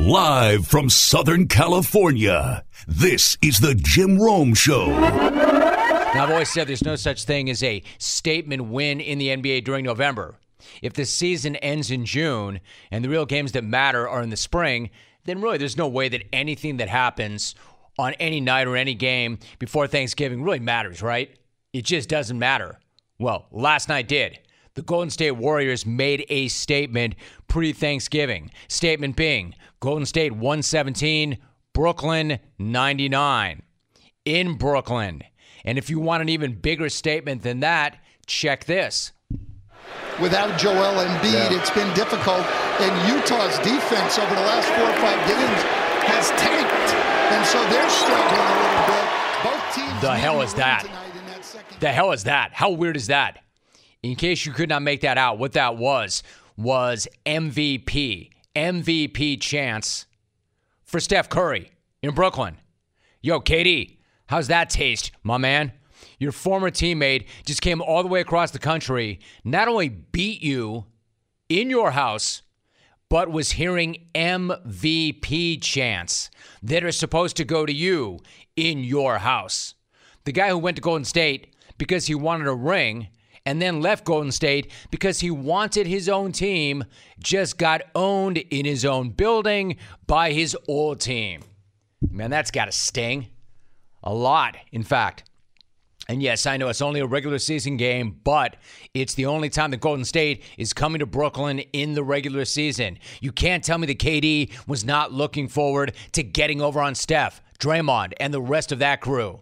Live from Southern California, this is the Jim Rome Show. Now, I've always said there's no such thing as a statement win in the NBA during November. If the season ends in June and the real games that matter are in the spring, then really there's no way that anything that happens on any night or any game before Thanksgiving really matters, right? It just doesn't matter. Well, last night did. The Golden State Warriors made a statement pre Thanksgiving. Statement being Golden State 117, Brooklyn 99. In Brooklyn. And if you want an even bigger statement than that, check this. Without Joel Embiid, yeah. it's been difficult. And Utah's defense over the last four or five games has tanked. And so they're struggling a little bit. Both teams. The hell is that? that the hell is that? How weird is that? In case you could not make that out, what that was was MVP, MVP chance for Steph Curry in Brooklyn. Yo, KD, how's that taste, my man? Your former teammate just came all the way across the country, not only beat you in your house, but was hearing MVP chants that are supposed to go to you in your house. The guy who went to Golden State because he wanted a ring and then left Golden State because he wanted his own team, just got owned in his own building by his old team. Man, that's got to sting. A lot, in fact. And yes, I know it's only a regular season game, but it's the only time that Golden State is coming to Brooklyn in the regular season. You can't tell me that KD was not looking forward to getting over on Steph, Draymond, and the rest of that crew.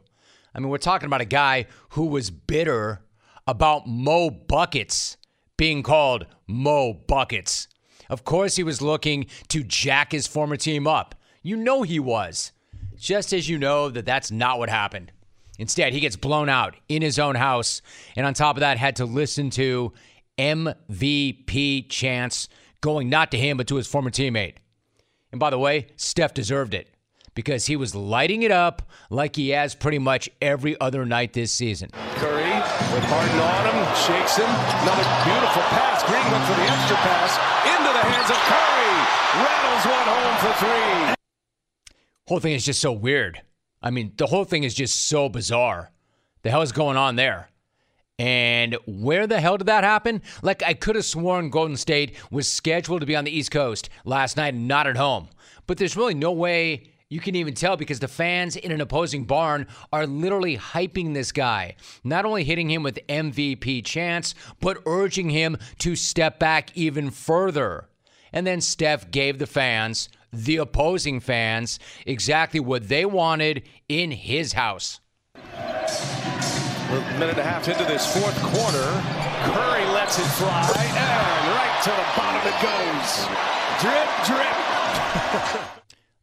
I mean, we're talking about a guy who was bitter about Mo Buckets being called Mo Buckets. Of course, he was looking to jack his former team up. You know he was. Just as you know that that's not what happened. Instead, he gets blown out in his own house, and on top of that, had to listen to MVP chants going not to him, but to his former teammate. And by the way, Steph deserved it because he was lighting it up like he has pretty much every other night this season. Curry with Harden on him, shakes him. Another beautiful pass. Green went for the extra pass into the hands of Curry. Rattles one home for three. Whole thing is just so weird. I mean, the whole thing is just so bizarre. The hell is going on there? And where the hell did that happen? Like, I could have sworn Golden State was scheduled to be on the East Coast last night and not at home. But there's really no way you can even tell because the fans in an opposing barn are literally hyping this guy, not only hitting him with MVP chants, but urging him to step back even further. And then Steph gave the fans, the opposing fans, exactly what they wanted in his house. A minute and a half into this fourth quarter. Curry lets it fly, and right to the bottom it goes. Drip, drip.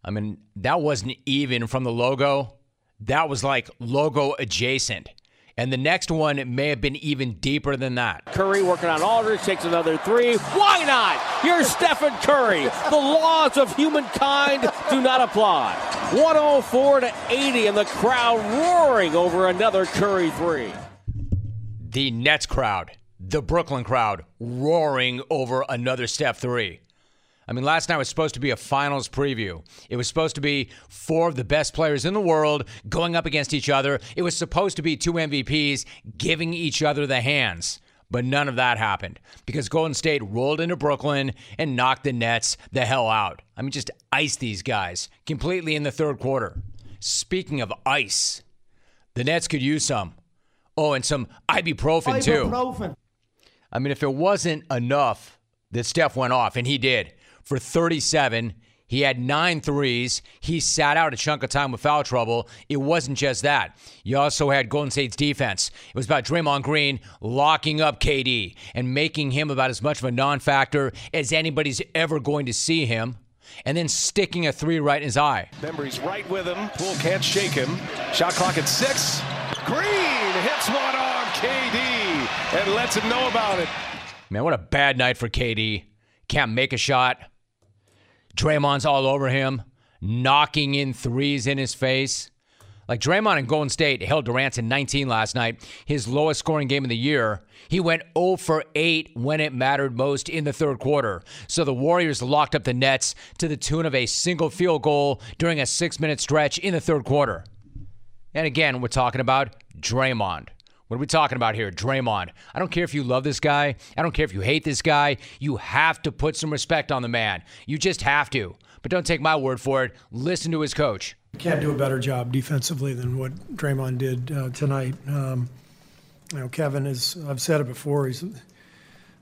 I mean, that wasn't even from the logo. That was like logo adjacent. And the next one may have been even deeper than that. Curry working on Aldridge, takes another three. Why not? Here's Stephen Curry. The laws of humankind do not apply. 104 to 80, and the crowd roaring over another Curry three. The Nets crowd, the Brooklyn crowd, roaring over another Steph three. I mean, last night was supposed to be a finals preview. It was supposed to be four of the best players in the world going up against each other. It was supposed to be two MVPs giving each other the hands. But none of that happened because Golden State rolled into Brooklyn and knocked the Nets the hell out. I mean, just ice these guys completely in the third quarter. Speaking of ice, the Nets could use some. Oh, and some ibuprofen, ibuprofen. too. I mean, if it wasn't enough that Steph went off, and he did, for 37. He had nine threes. He sat out a chunk of time with foul trouble. It wasn't just that. You also had Golden State's defense. It was about Draymond Green locking up KD and making him about as much of a non factor as anybody's ever going to see him. And then sticking a three right in his eye. Remember, right with him. Poole can't shake him. Shot clock at six. Green hits one on KD and lets him know about it. Man, what a bad night for KD. Can't make a shot Draymond's all over him, knocking in threes in his face. Like Draymond and Golden State held Durant to 19 last night, his lowest scoring game of the year. He went 0 for 8 when it mattered most in the third quarter. So the Warriors locked up the Nets to the tune of a single field goal during a six minute stretch in the third quarter. And again, we're talking about Draymond. What are we talking about here? Draymond. I don't care if you love this guy. I don't care if you hate this guy. You have to put some respect on the man. You just have to. But don't take my word for it. Listen to his coach. Can't do a better job defensively than what Draymond did uh, tonight. Um, you know, Kevin is, I've said it before, he's the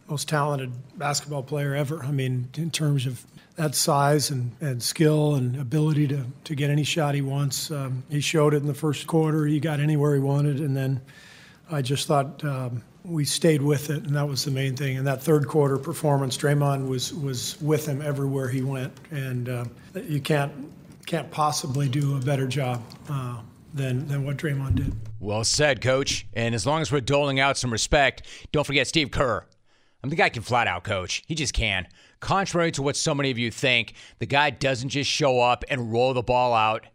most talented basketball player ever. I mean, in terms of that size and, and skill and ability to, to get any shot he wants. Um, he showed it in the first quarter. He got anywhere he wanted. And then I just thought um, we stayed with it, and that was the main thing. And that third quarter performance, Draymond was, was with him everywhere he went. And uh, you can't can't possibly do a better job uh, than than what Draymond did. Well said, Coach. And as long as we're doling out some respect, don't forget Steve Kerr. I mean, the guy can flat out coach. He just can. Contrary to what so many of you think, the guy doesn't just show up and roll the ball out.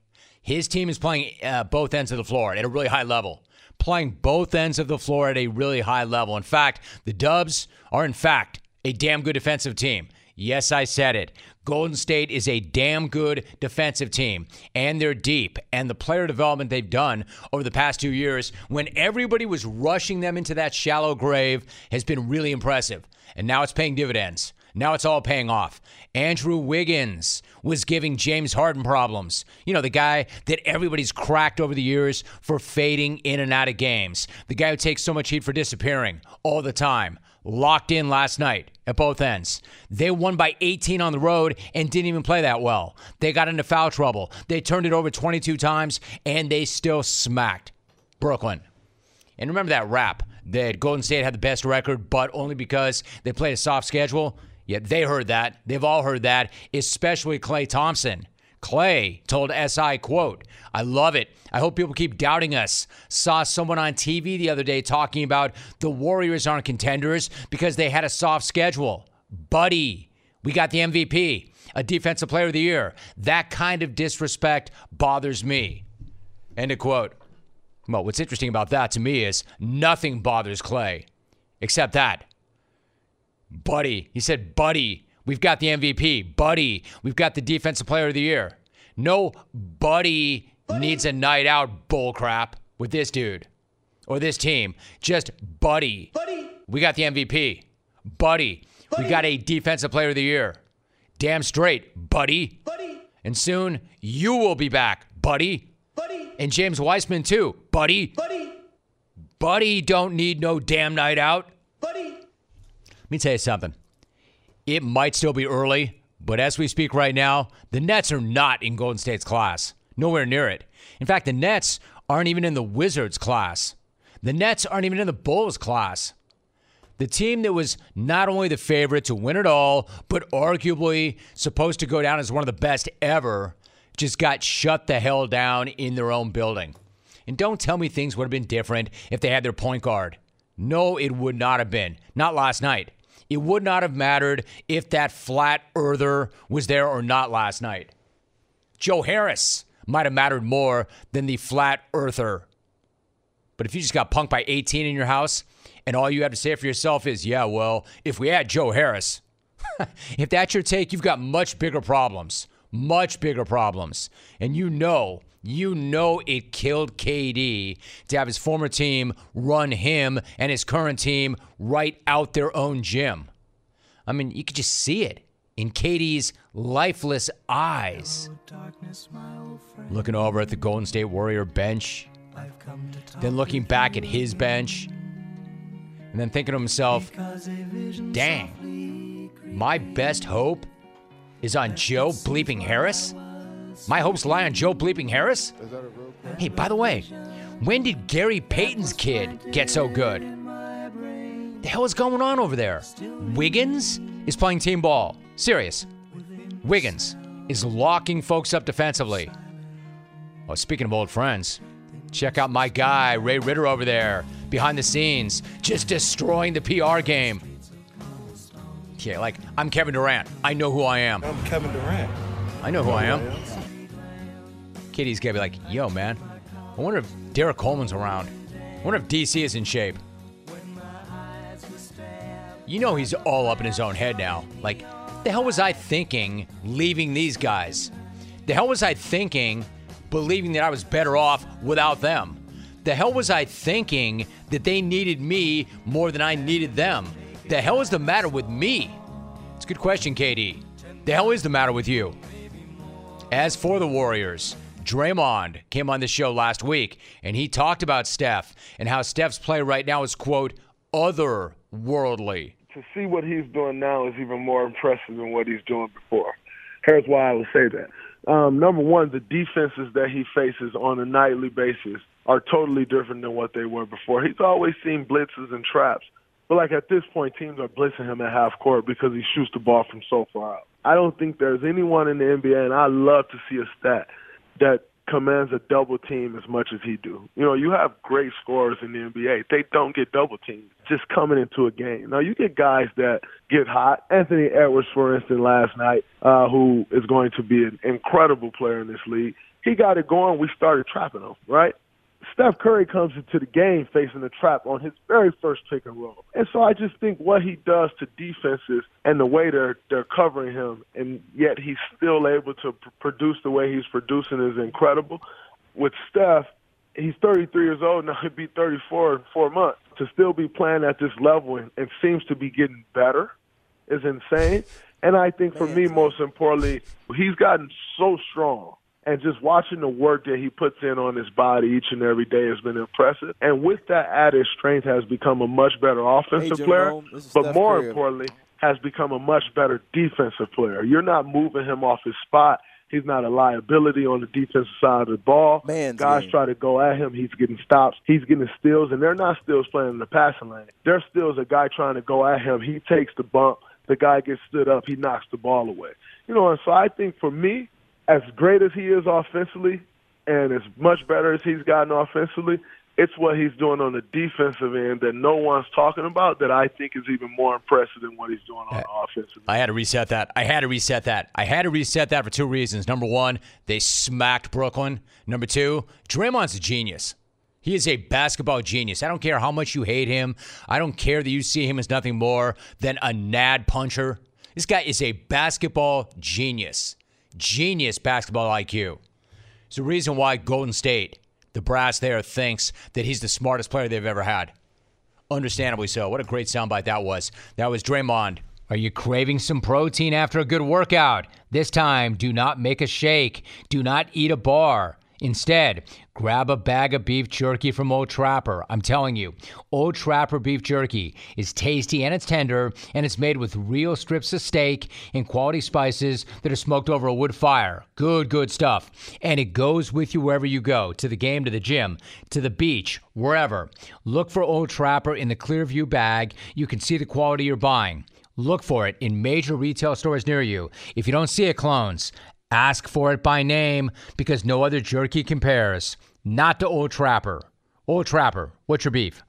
His team is playing uh, both ends of the floor at a really high level. Playing both ends of the floor at a really high level. In fact, the Dubs are, in fact, a damn good defensive team. Yes, I said it. Golden State is a damn good defensive team, and they're deep. And the player development they've done over the past two years, when everybody was rushing them into that shallow grave, has been really impressive. And now it's paying dividends. Now it's all paying off. Andrew Wiggins was giving James Harden problems. You know, the guy that everybody's cracked over the years for fading in and out of games. The guy who takes so much heat for disappearing all the time locked in last night at both ends. They won by 18 on the road and didn't even play that well. They got into foul trouble. They turned it over 22 times and they still smacked Brooklyn. And remember that rap that Golden State had the best record, but only because they played a soft schedule? Yet they heard that. They've all heard that, especially Klay Thompson. Klay told SI, quote, I love it. I hope people keep doubting us. Saw someone on TV the other day talking about the Warriors aren't contenders because they had a soft schedule. Buddy, we got the MVP, a defensive player of the year. That kind of disrespect bothers me. End of quote. Well, what's interesting about that to me is nothing bothers Klay except that. Buddy, he said, Buddy, We've got the MVP, Buddy. We've got the Defensive Player of the Year. No Buddy, buddy. needs a night out bullcrap with this dude or this team. Just Buddy. Buddy. We got the MVP, Buddy. buddy. We got a Defensive Player of the Year. Damn straight, Buddy. Buddy. And soon you will be back, Buddy. Buddy. And James Wiseman too, Buddy. Buddy. Buddy don't need no damn night out. Let me tell you something. It might still be early, but as we speak right now, the Nets are not in Golden State's class. Nowhere near it. In fact, the Nets aren't even in the Wizards class. The Nets aren't even in the Bulls class. The team that was not only the favorite to win it all, but arguably supposed to go down as one of the best ever, just got shut the hell down in their own building. And don't tell me things would have been different if they had their point guard. No, it would not have been. Not last night. It would not have mattered if that flat earther was there or not last night. Joe Harris might have mattered more than the flat earther. But if you just got punked by 18 in your house and all you have to say for yourself is, yeah, well, if we had Joe Harris, if that's your take, you've got much bigger problems. Much bigger problems. And you know you know it killed KD to have his former team run him and his current team right out their own gym. I mean, you could just see it in KD's lifeless eyes. Looking over at the Golden State Warrior bench, then looking back at his bench, and then thinking to himself, dang, my best hope is on Joe Bleeping Harris? My hopes lie on Joe Bleeping Harris? Hey, by the way, when did Gary Payton's kid get so good? The hell is going on over there? Wiggins is playing team ball. Serious. Wiggins is locking folks up defensively. Well, speaking of old friends, check out my guy, Ray Ridder, over there, behind the scenes, just destroying the PR game. Yeah, like, I'm Kevin Durant. I know who I am. I'm Kevin Durant. I know who I am. KD's gonna be like, yo, man, I wonder if Derrick Coleman's around. I wonder if DC is in shape. You know he's all up in his own head now. Like, the hell was I thinking leaving these guys? The hell was I thinking believing that I was better off without them? The hell was I thinking that they needed me more than I needed them? The hell is the matter with me? It's a good question, KD. The hell is the matter with you? As for the Warriors, Draymond came on the show last week and he talked about Steph and how Steph's play right now is, quote, otherworldly. To see what he's doing now is even more impressive than what he's doing before. Here's why I would say that. Um, number one, the defenses that he faces on a nightly basis are totally different than what they were before. He's always seen blitzes and traps. But like at this point, teams are blitzing him at half court because he shoots the ball from so far out. I don't think there's anyone in the NBA, and I love to see a stat that commands a double team as much as he do. You know, you have great scorers in the NBA. They don't get double teamed just coming into a game. Now you get guys that get hot. Anthony Edwards, for instance, last night, uh, who is going to be an incredible player in this league. He got it going. We started trapping him, right? Steph Curry comes into the game facing a trap on his very first pick and roll. And so I just think what he does to defenses and the way they're they're covering him, and yet he's still able to pr- produce the way he's producing is incredible. With Steph, he's 33 years old now. He'll be 34 in four months. To still be playing at this level and, and seems to be getting better is insane. And I think for me, most importantly, he's gotten so strong and just watching the work that he puts in on his body each and every day has been impressive. And with that added strength, has become a much better offensive hey, player, but Steph more Curry. importantly, has become a much better defensive player. You're not moving him off his spot. He's not a liability on the defensive side of the ball. Man's Guys game. try to go at him. He's getting stops. He's getting steals, and they're not steals playing in the passing lane. They're steals a guy trying to go at him. He takes the bump. The guy gets stood up. He knocks the ball away. You know, and so I think for me, as great as he is offensively and as much better as he's gotten offensively, it's what he's doing on the defensive end that no one's talking about that I think is even more impressive than what he's doing on the offensive I had to reset that. I had to reset that. I had to reset that for two reasons. Number one, they smacked Brooklyn. Number two, Draymond's a genius. He is a basketball genius. I don't care how much you hate him. I don't care that you see him as nothing more than a nad puncher. This guy is a basketball genius genius basketball IQ. It's the reason why Golden State, the brass there, thinks that he's the smartest player they've ever had. Understandably so. What a great soundbite that was. That was Draymond. Are you craving some protein after a good workout? This time, do not make a shake. Do not eat a bar. Instead, grab a bag of beef jerky from Old Trapper. I'm telling you, Old Trapper beef jerky is tasty and it's tender, and it's made with real strips of steak and quality spices that are smoked over a wood fire. Good, good stuff. And it goes with you wherever you go to the game, to the gym, to the beach, wherever. Look for Old Trapper in the Clearview bag. You can see the quality you're buying. Look for it in major retail stores near you. If you don't see it, clones, Ask for it by name because no other jerky compares. Not to Old Trapper. Old Trapper, what's your beef?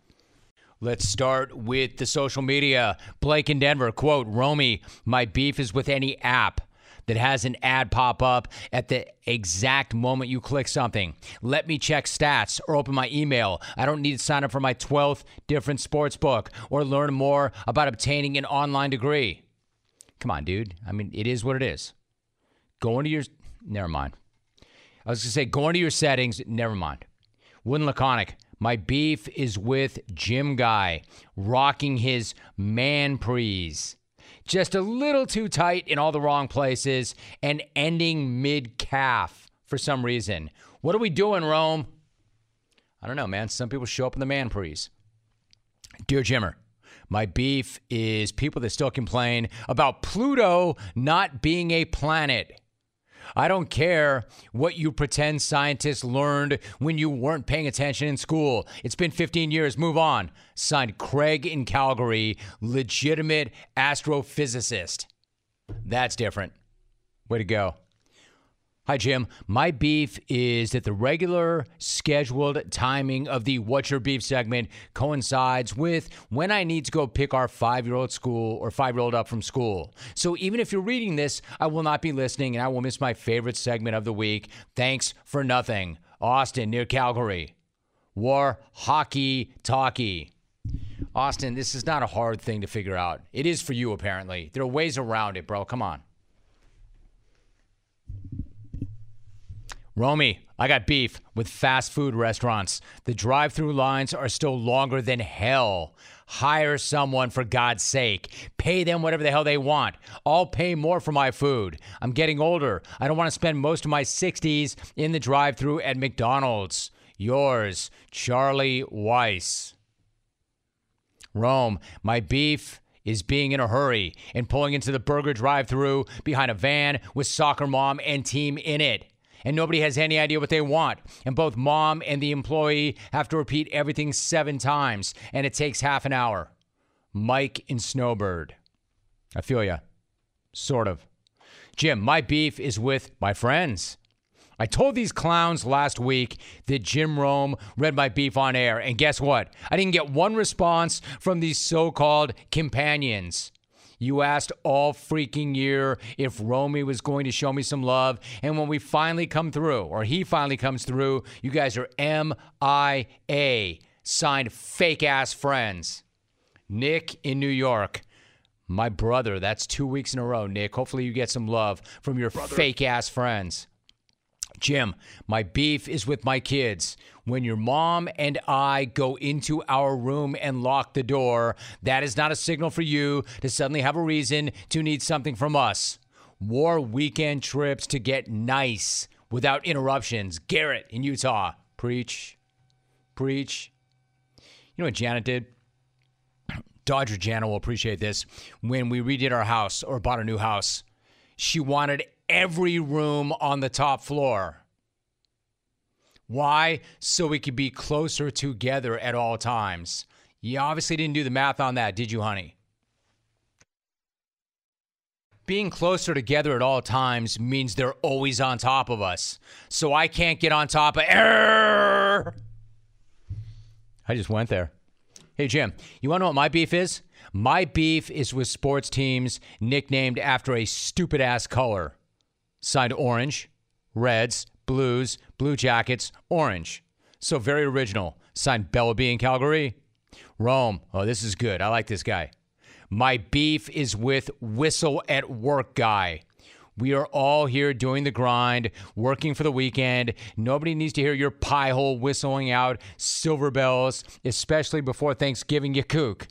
Let's start with the social media. Blake in Denver, quote, Romy, my beef is with any app that has an ad pop up at the exact moment you click something. Let me check stats or open my email. I don't need to sign up for my 12th different sports book or learn more about obtaining an online degree. Come on, dude. I mean, it is what it is. Go to your. Never mind. I was going to say, going to your settings. Never mind. Wooden Laconic. My beef is with Jim Guy rocking his man prees. Just a little too tight in all the wrong places and ending mid calf for some reason. What are we doing, Rome? I don't know, man. Some people show up in the man prees. Dear Jimmer, my beef is people that still complain about Pluto not being a planet. I don't care what you pretend scientists learned when you weren't paying attention in school. It's been 15 years. Move on. Signed Craig in Calgary, legitimate astrophysicist. That's different. Way to go. Hi, Jim. My beef is that the regular scheduled timing of the What's Your Beef segment coincides with when I need to go pick our five year old school or five year old up from school. So even if you're reading this, I will not be listening and I will miss my favorite segment of the week. Thanks for nothing. Austin near Calgary. War hockey talkie. Austin, this is not a hard thing to figure out. It is for you, apparently. There are ways around it, bro. Come on. Romy, I got beef with fast food restaurants. The drive through lines are still longer than hell. Hire someone for God's sake. Pay them whatever the hell they want. I'll pay more for my food. I'm getting older. I don't want to spend most of my 60s in the drive through at McDonald's. Yours, Charlie Weiss. Rome, my beef is being in a hurry and pulling into the burger drive through behind a van with soccer mom and team in it. And nobody has any idea what they want. And both mom and the employee have to repeat everything seven times, and it takes half an hour. Mike and Snowbird. I feel ya. Sort of. Jim, my beef is with my friends. I told these clowns last week that Jim Rome read my beef on air, and guess what? I didn't get one response from these so called companions. You asked all freaking year if Romy was going to show me some love, and when we finally come through, or he finally comes through, you guys are MIA, signed fake ass friends. Nick in New York. My brother, that's two weeks in a row, Nick. Hopefully, you get some love from your fake ass friends. Jim, my beef is with my kids. When your mom and I go into our room and lock the door, that is not a signal for you to suddenly have a reason to need something from us. War weekend trips to get nice without interruptions. Garrett in Utah. Preach. Preach. You know what Janet did? Dodger Janet will appreciate this. When we redid our house or bought a new house, she wanted every room on the top floor. Why? So we could be closer together at all times. You obviously didn't do the math on that, did you, honey? Being closer together at all times means they're always on top of us. So I can't get on top of error. I just went there. Hey, Jim, you want to know what my beef is? My beef is with sports teams nicknamed after a stupid ass color. Signed orange, Reds, Blues, Blue Jackets, orange. So very original. Signed Bellaby in Calgary. Rome. Oh, this is good. I like this guy. My beef is with Whistle at Work guy. We are all here doing the grind, working for the weekend. Nobody needs to hear your pie hole whistling out silver bells, especially before Thanksgiving, you kook.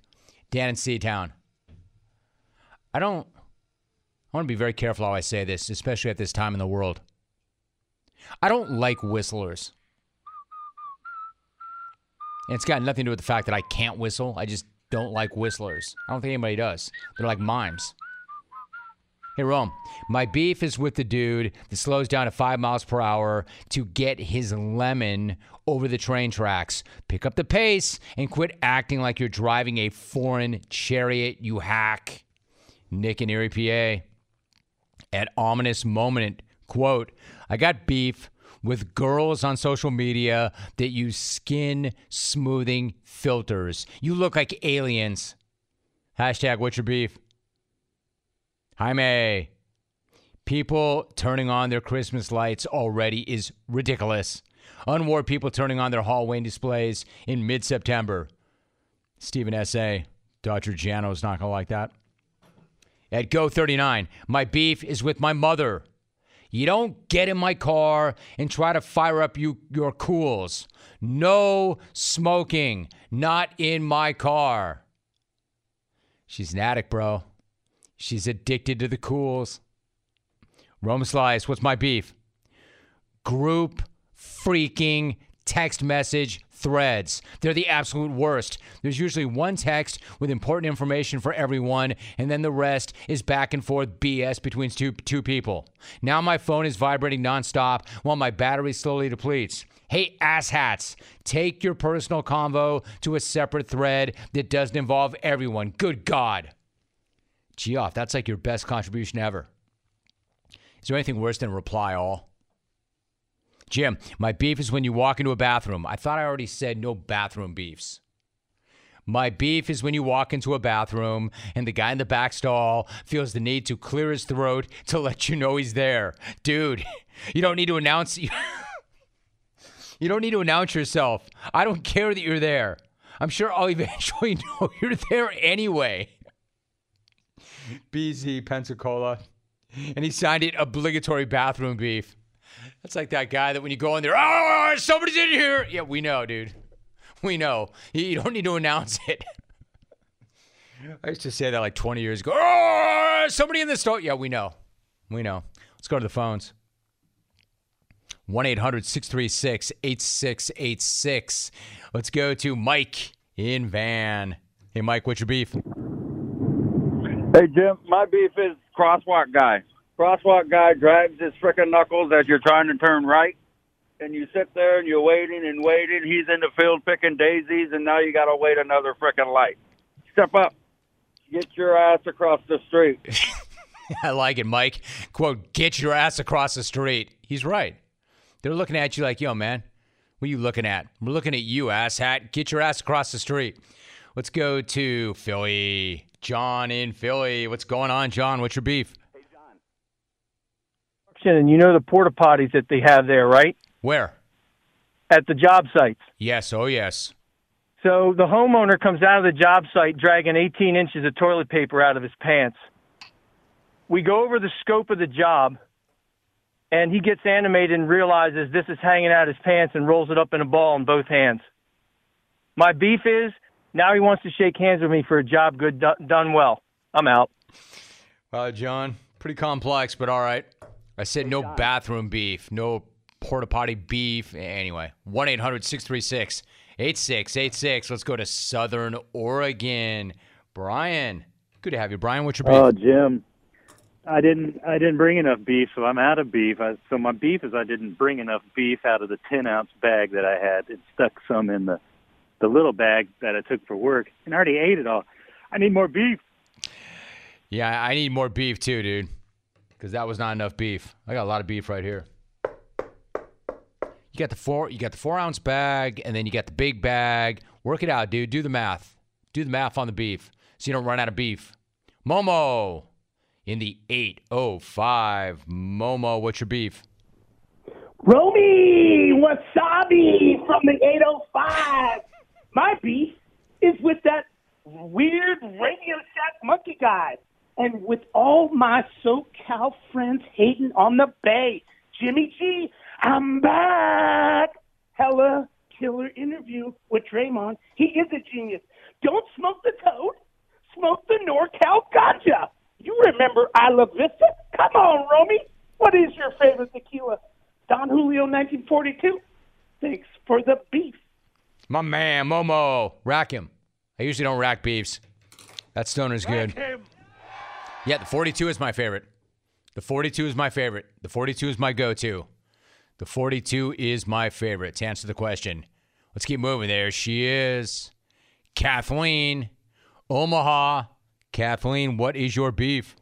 Dan in Seatown. I don't I want to be very careful how I say this, especially at this time in the world. I don't like whistlers. And it's got nothing to do with the fact that I can't whistle. I just don't like whistlers. I don't think anybody does. They're like mimes. Hey, Rome, my beef is with the dude that slows down to five miles per hour to get his lemon over the train tracks. Pick up the pace and quit acting like you're driving a foreign chariot, you hack. Nick in Erie, PA at ominous moment. Quote, I got beef with girls on social media that use skin smoothing filters. You look like aliens. Hashtag what's your beef? Jaime. People turning on their Christmas lights already is ridiculous. Unwar people turning on their hallway displays in mid September. Stephen S.A. Dr. Jano's not going to like that. At Go 39, my beef is with my mother. You don't get in my car and try to fire up you, your cools. No smoking, not in my car. She's an addict, bro. She's addicted to the cools. Rome Slice, what's my beef? Group freaking text message threads. They're the absolute worst. There's usually one text with important information for everyone, and then the rest is back and forth BS between two, two people. Now my phone is vibrating nonstop while my battery slowly depletes. Hey, asshats, take your personal convo to a separate thread that doesn't involve everyone. Good God. Gee off, that's like your best contribution ever. Is there anything worse than reply all? Jim, my beef is when you walk into a bathroom. I thought I already said no bathroom beefs. My beef is when you walk into a bathroom and the guy in the back stall feels the need to clear his throat to let you know he's there. Dude, you don't need to announce. You don't need to announce yourself. I don't care that you're there. I'm sure I'll eventually know you're there anyway. BZ Pensacola. And he signed it obligatory bathroom beef. That's like that guy that when you go in there, oh, oh, oh somebody's in here. Yeah, we know, dude. We know. You don't need to announce it. I used to say that like 20 years ago. Oh, oh, somebody in the store. Yeah, we know. We know. Let's go to the phones. 1 800 636 8686. Let's go to Mike in Van. Hey, Mike, what's your beef? Hey, Jim, my beef is crosswalk guy. Crosswalk guy drags his frickin' knuckles as you're trying to turn right, and you sit there and you're waiting and waiting. He's in the field picking daisies, and now you got to wait another frickin' light. Step up. Get your ass across the street. I like it, Mike. Quote, get your ass across the street. He's right. They're looking at you like, yo, man, what are you looking at? We're looking at you, asshat. Get your ass across the street. Let's go to Philly. John in Philly. What's going on, John? What's your beef? And you know the porta potties that they have there, right? Where? At the job sites. Yes. Oh, yes. So the homeowner comes out of the job site dragging 18 inches of toilet paper out of his pants. We go over the scope of the job, and he gets animated and realizes this is hanging out his pants and rolls it up in a ball in both hands. My beef is now he wants to shake hands with me for a job good done well. I'm out. Uh, John, pretty complex, but all right. I said no bathroom beef, no porta potty beef. Anyway, 1 800 636 8686. Let's go to Southern Oregon. Brian, good to have you. Brian, what's your beef? Oh, Jim. I didn't. I didn't bring enough beef, so I'm out of beef. I, so my beef is I didn't bring enough beef out of the 10 ounce bag that I had. It stuck some in the the little bag that I took for work, and I already ate it all. I need more beef. Yeah, I need more beef too, dude. Because that was not enough beef. I got a lot of beef right here. You got the four. You got the four ounce bag, and then you got the big bag. Work it out, dude. Do the math. Do the math on the beef, so you don't run out of beef. Momo in the 805. Momo, what's your beef? Romy Wasabi from the 805. My beef is with that weird Radio Shack monkey guy. And with all my SoCal friends hating on the Bay, Jimmy G, I'm back. Hella killer interview with Draymond. He is a genius. Don't smoke the toad. Smoke the NorCal ganja. You remember Isla Vista? Come on, Romy. What is your favorite tequila? Don Julio 1942. Thanks for the beef. My man, Momo. Rack him. I usually don't rack beefs. That stoner's good. Yeah, the 42 is my favorite. The 42 is my favorite. The 42 is my go to. The 42 is my favorite. To answer the question, let's keep moving. There she is. Kathleen, Omaha. Kathleen, what is your beef?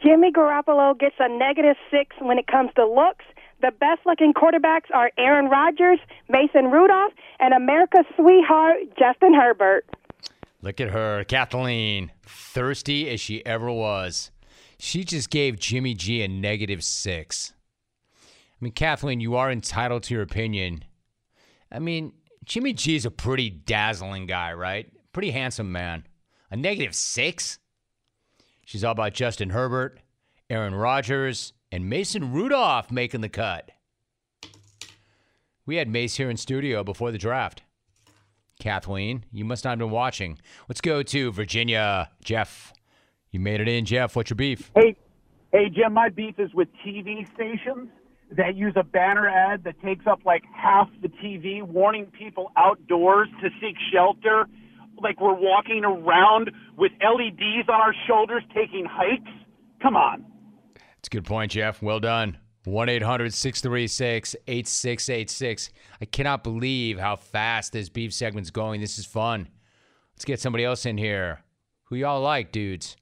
Jimmy Garoppolo gets a negative six when it comes to looks. The best looking quarterbacks are Aaron Rodgers, Mason Rudolph, and America's sweetheart, Justin Herbert. Look at her, Kathleen, thirsty as she ever was. She just gave Jimmy G a negative six. I mean, Kathleen, you are entitled to your opinion. I mean, Jimmy G is a pretty dazzling guy, right? Pretty handsome man. A negative six? She's all about Justin Herbert, Aaron Rodgers, and Mason Rudolph making the cut. We had Mace here in studio before the draft. Kathleen, you must not have been watching. Let's go to Virginia. Jeff, you made it in. Jeff, what's your beef? Hey, hey, Jim, my beef is with TV stations that use a banner ad that takes up like half the TV, warning people outdoors to seek shelter. Like we're walking around with LEDs on our shoulders taking hikes. Come on. It's a good point, Jeff. Well done. 1 800 636 8686. I cannot believe how fast this beef segment's going. This is fun. Let's get somebody else in here. Who y'all like, dudes?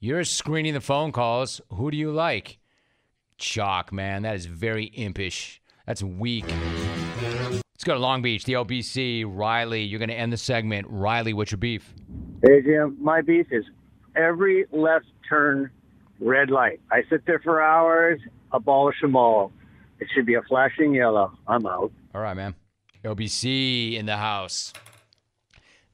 You're screening the phone calls. Who do you like? Chalk, man. That is very impish. That's weak. Let's go to Long Beach, the LBC. Riley, you're going to end the segment. Riley, what's your beef? Hey, Jim. My beef is every left turn red light. I sit there for hours, abolish them all. It should be a flashing yellow. I'm out. All right, man. LBC in the house.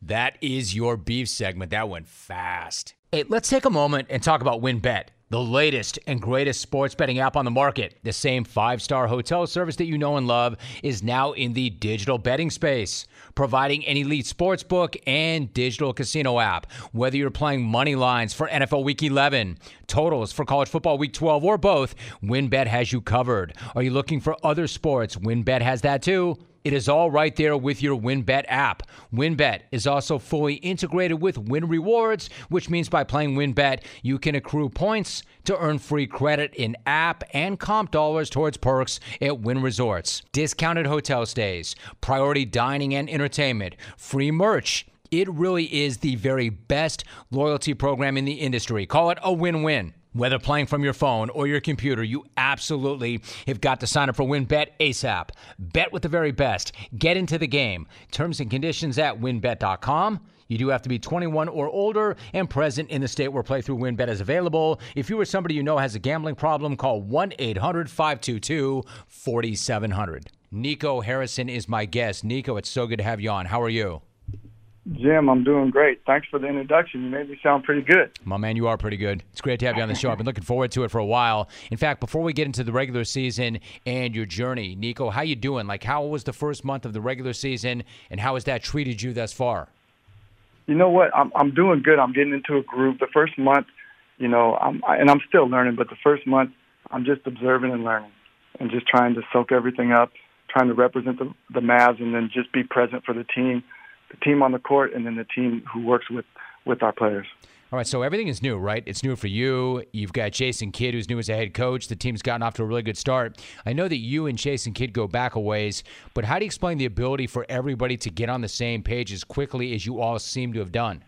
That is your beef segment. That went fast. Hey, let's take a moment and talk about WynnBET, the latest and greatest sports betting app on the market. The same five star hotel service that you know and love is now in the digital betting space, providing an elite sports book and digital casino app. Whether you're playing money lines for NFL Week 11, totals for college football Week 12, or both, WynnBET has you covered. Are you looking for other sports? WynnBET has that too. It is all right there with your WynnBET app. WynnBET is also fully integrated with Wynn Rewards, which means by playing WynnBET, you can accrue points to earn free credit in app and comp dollars towards perks at Wynn Resorts. Discounted hotel stays, priority dining and entertainment, free merch. It really is the very best loyalty program in the industry. Call it a win win. Whether playing from your phone or your computer, you absolutely have got to sign up for WynnBET ASAP. Bet with the very best. Get into the game. Terms and conditions at wynnbet.com. You do have to be 21 or older and present in the state where playthrough WynnBET is available. If you or somebody you know has a gambling problem, call 1 800 522 4700. Nico Harrison is my guest. Nico, it's so good to have you on. How are you? Jim, I'm doing great. Thanks for the introduction. You made me sound pretty good. My man, you are pretty good. It's great to have you on the show. I've been looking forward to it for a while. In fact, before we get into the regular season and your journey, Nico, how you doing? Like, how was the first month of the regular season, and how has that treated you thus far? You know what? I'm I'm doing good. I'm getting into a groove. The first month, you know, I'm I, and I'm still learning, but the first month, I'm just observing and learning, and just trying to soak everything up, trying to represent the the Mavs, and then just be present for the team the team on the court and then the team who works with with our players. All right, so everything is new, right? It's new for you. You've got Jason Kidd, who's new as a head coach. The team's gotten off to a really good start. I know that you and Jason Kidd go back a ways, but how do you explain the ability for everybody to get on the same page as quickly as you all seem to have done?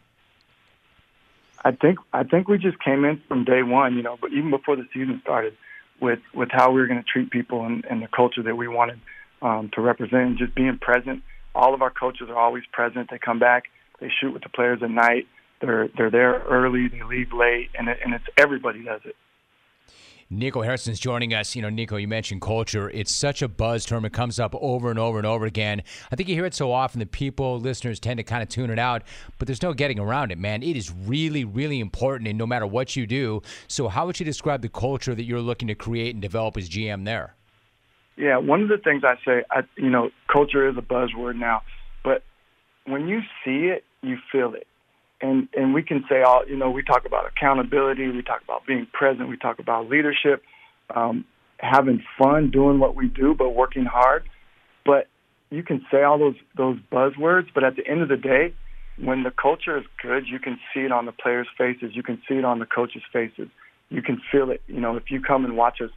I think I think we just came in from day one, you know, but even before the season started, with with how we were going to treat people and, and the culture that we wanted um, to represent, and just being present all of our coaches are always present. They come back, they shoot with the players at night. They're they're there early, they leave late, and it, and it's everybody does it. Nico Harrison's joining us. You know, Nico, you mentioned culture. It's such a buzz term. It comes up over and over and over again. I think you hear it so often that people, listeners, tend to kind of tune it out, but there's no getting around it, man. It is really, really important, and no matter what you do. So, how would you describe the culture that you're looking to create and develop as GM there? Yeah, one of the things I say, I, you know, culture is a buzzword now, but when you see it, you feel it. And and we can say all, you know, we talk about accountability, we talk about being present, we talk about leadership, um, having fun doing what we do, but working hard. But you can say all those those buzzwords, but at the end of the day, when the culture is good, you can see it on the players' faces, you can see it on the coaches' faces, you can feel it. You know, if you come and watch us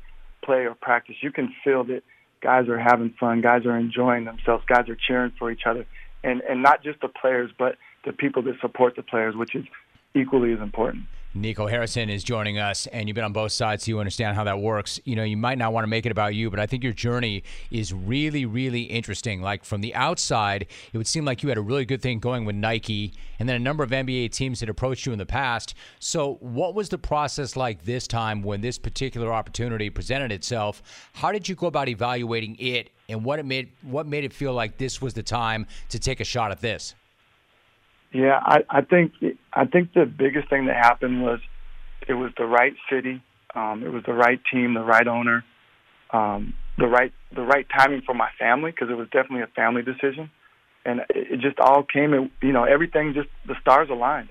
play or practice, you can feel that guys are having fun, guys are enjoying themselves, guys are cheering for each other, and and not just the players, but the people that support the players, which is equally as important. Nico Harrison is joining us, and you've been on both sides, so you understand how that works. You know, you might not want to make it about you, but I think your journey is really, really interesting. Like from the outside, it would seem like you had a really good thing going with Nike, and then a number of NBA teams had approached you in the past. So, what was the process like this time when this particular opportunity presented itself? How did you go about evaluating it, and what it made what made it feel like this was the time to take a shot at this? Yeah, I, I think I think the biggest thing that happened was it was the right city, um, it was the right team, the right owner, um, the right the right timing for my family because it was definitely a family decision, and it, it just all came. You know, everything just the stars aligned.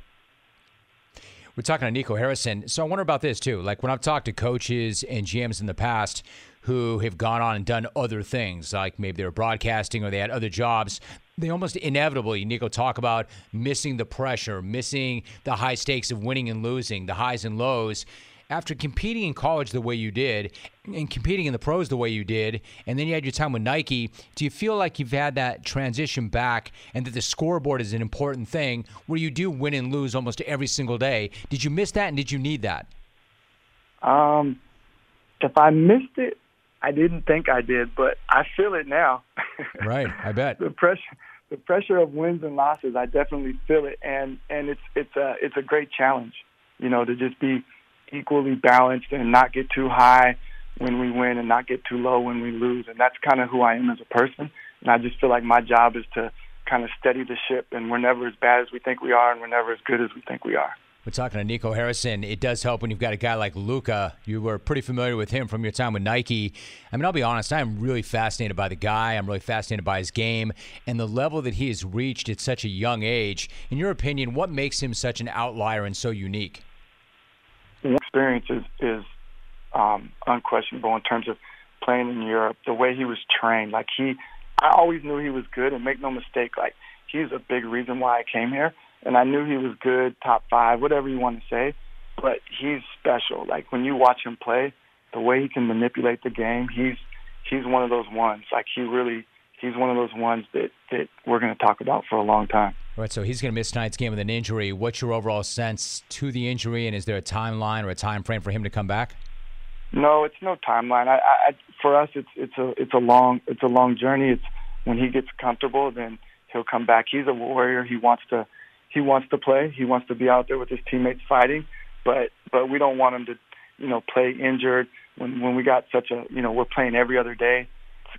We're talking to Nico Harrison. So I wonder about this too. Like when I've talked to coaches and GMs in the past who have gone on and done other things, like maybe they were broadcasting or they had other jobs, they almost inevitably, Nico, talk about missing the pressure, missing the high stakes of winning and losing, the highs and lows. After competing in college the way you did and competing in the pros the way you did, and then you had your time with Nike, do you feel like you've had that transition back and that the scoreboard is an important thing where you do win and lose almost every single day? Did you miss that and did you need that? Um, if I missed it, I didn't think I did, but I feel it now. right, I bet. the pressure the pressure of wins and losses, I definitely feel it and and it's it's a it's a great challenge, you know, to just be equally balanced and not get too high when we win and not get too low when we lose. And that's kind of who I am as a person. And I just feel like my job is to kind of steady the ship, and we're never as bad as we think we are, and we're never as good as we think we are. We're talking to Nico Harrison. It does help when you've got a guy like Luka. You were pretty familiar with him from your time with Nike. I mean, I'll be honest, I'm really fascinated by the guy. I'm really fascinated by his game and the level that he has reached at such a young age. In your opinion, what makes him such an outlier and so unique? Experience is, is um, unquestionable in terms of playing in Europe, the way he was trained. Like he, I always knew he was good, and make no mistake, like he's a big reason why I came here and I knew he was good, top five, whatever you want to say. But he's special. Like when you watch him play, the way he can manipulate the game, he's he's one of those ones. Like he really he's one of those ones that that we're going to talk about for a long time. All right, so he's going to miss tonight's game with an injury. What's your overall sense to the injury, and is there a timeline or a time frame for him to come back? No, it's no timeline. I, I for us, it's it's a it's a long it's a long journey. It's when he gets comfortable, then he'll come back. He's a warrior. He wants to he wants to play. He wants to be out there with his teammates fighting, but but we don't want him to, you know, play injured when when we got such a you know we're playing every other day.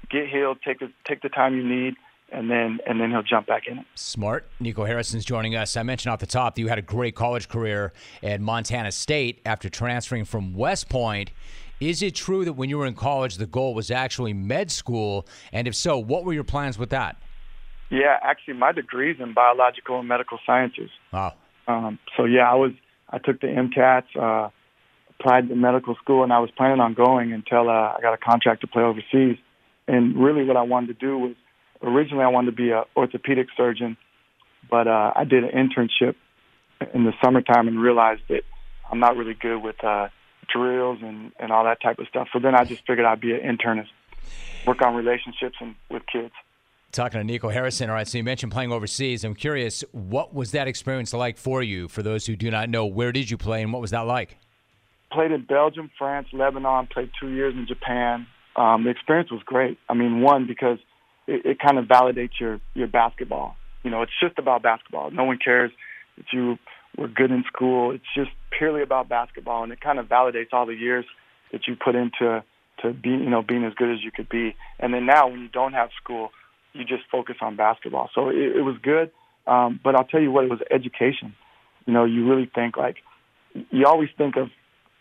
Get healed, take the take the time you need, and then and then he'll jump back in. Smart. Nico Harrison's joining us. I mentioned off the top that you had a great college career at Montana State after transferring from West Point. Is it true that when you were in college, the goal was actually med school? And if so, what were your plans with that? Yeah, actually, my degree's in biological and medical sciences. Wow. Um, so yeah, I was I took the MCATs, uh, applied to medical school, and I was planning on going until uh, I got a contract to play overseas. And really, what I wanted to do was originally I wanted to be an orthopedic surgeon, but uh, I did an internship in the summertime and realized that I'm not really good with uh, drills and and all that type of stuff. So then I just figured I'd be an internist, work on relationships and with kids. Talking to Nico Harrison. All right, so you mentioned playing overseas. I'm curious, what was that experience like for you? For those who do not know, where did you play and what was that like? Played in Belgium, France, Lebanon, played two years in Japan. Um, the experience was great. I mean, one, because it, it kind of validates your, your basketball. You know, it's just about basketball. No one cares that you were good in school. It's just purely about basketball, and it kind of validates all the years that you put into to be, you know, being as good as you could be. And then now, when you don't have school, you just focus on basketball. So it, it was good. Um, but I'll tell you what, it was education. You know, you really think like, you always think of,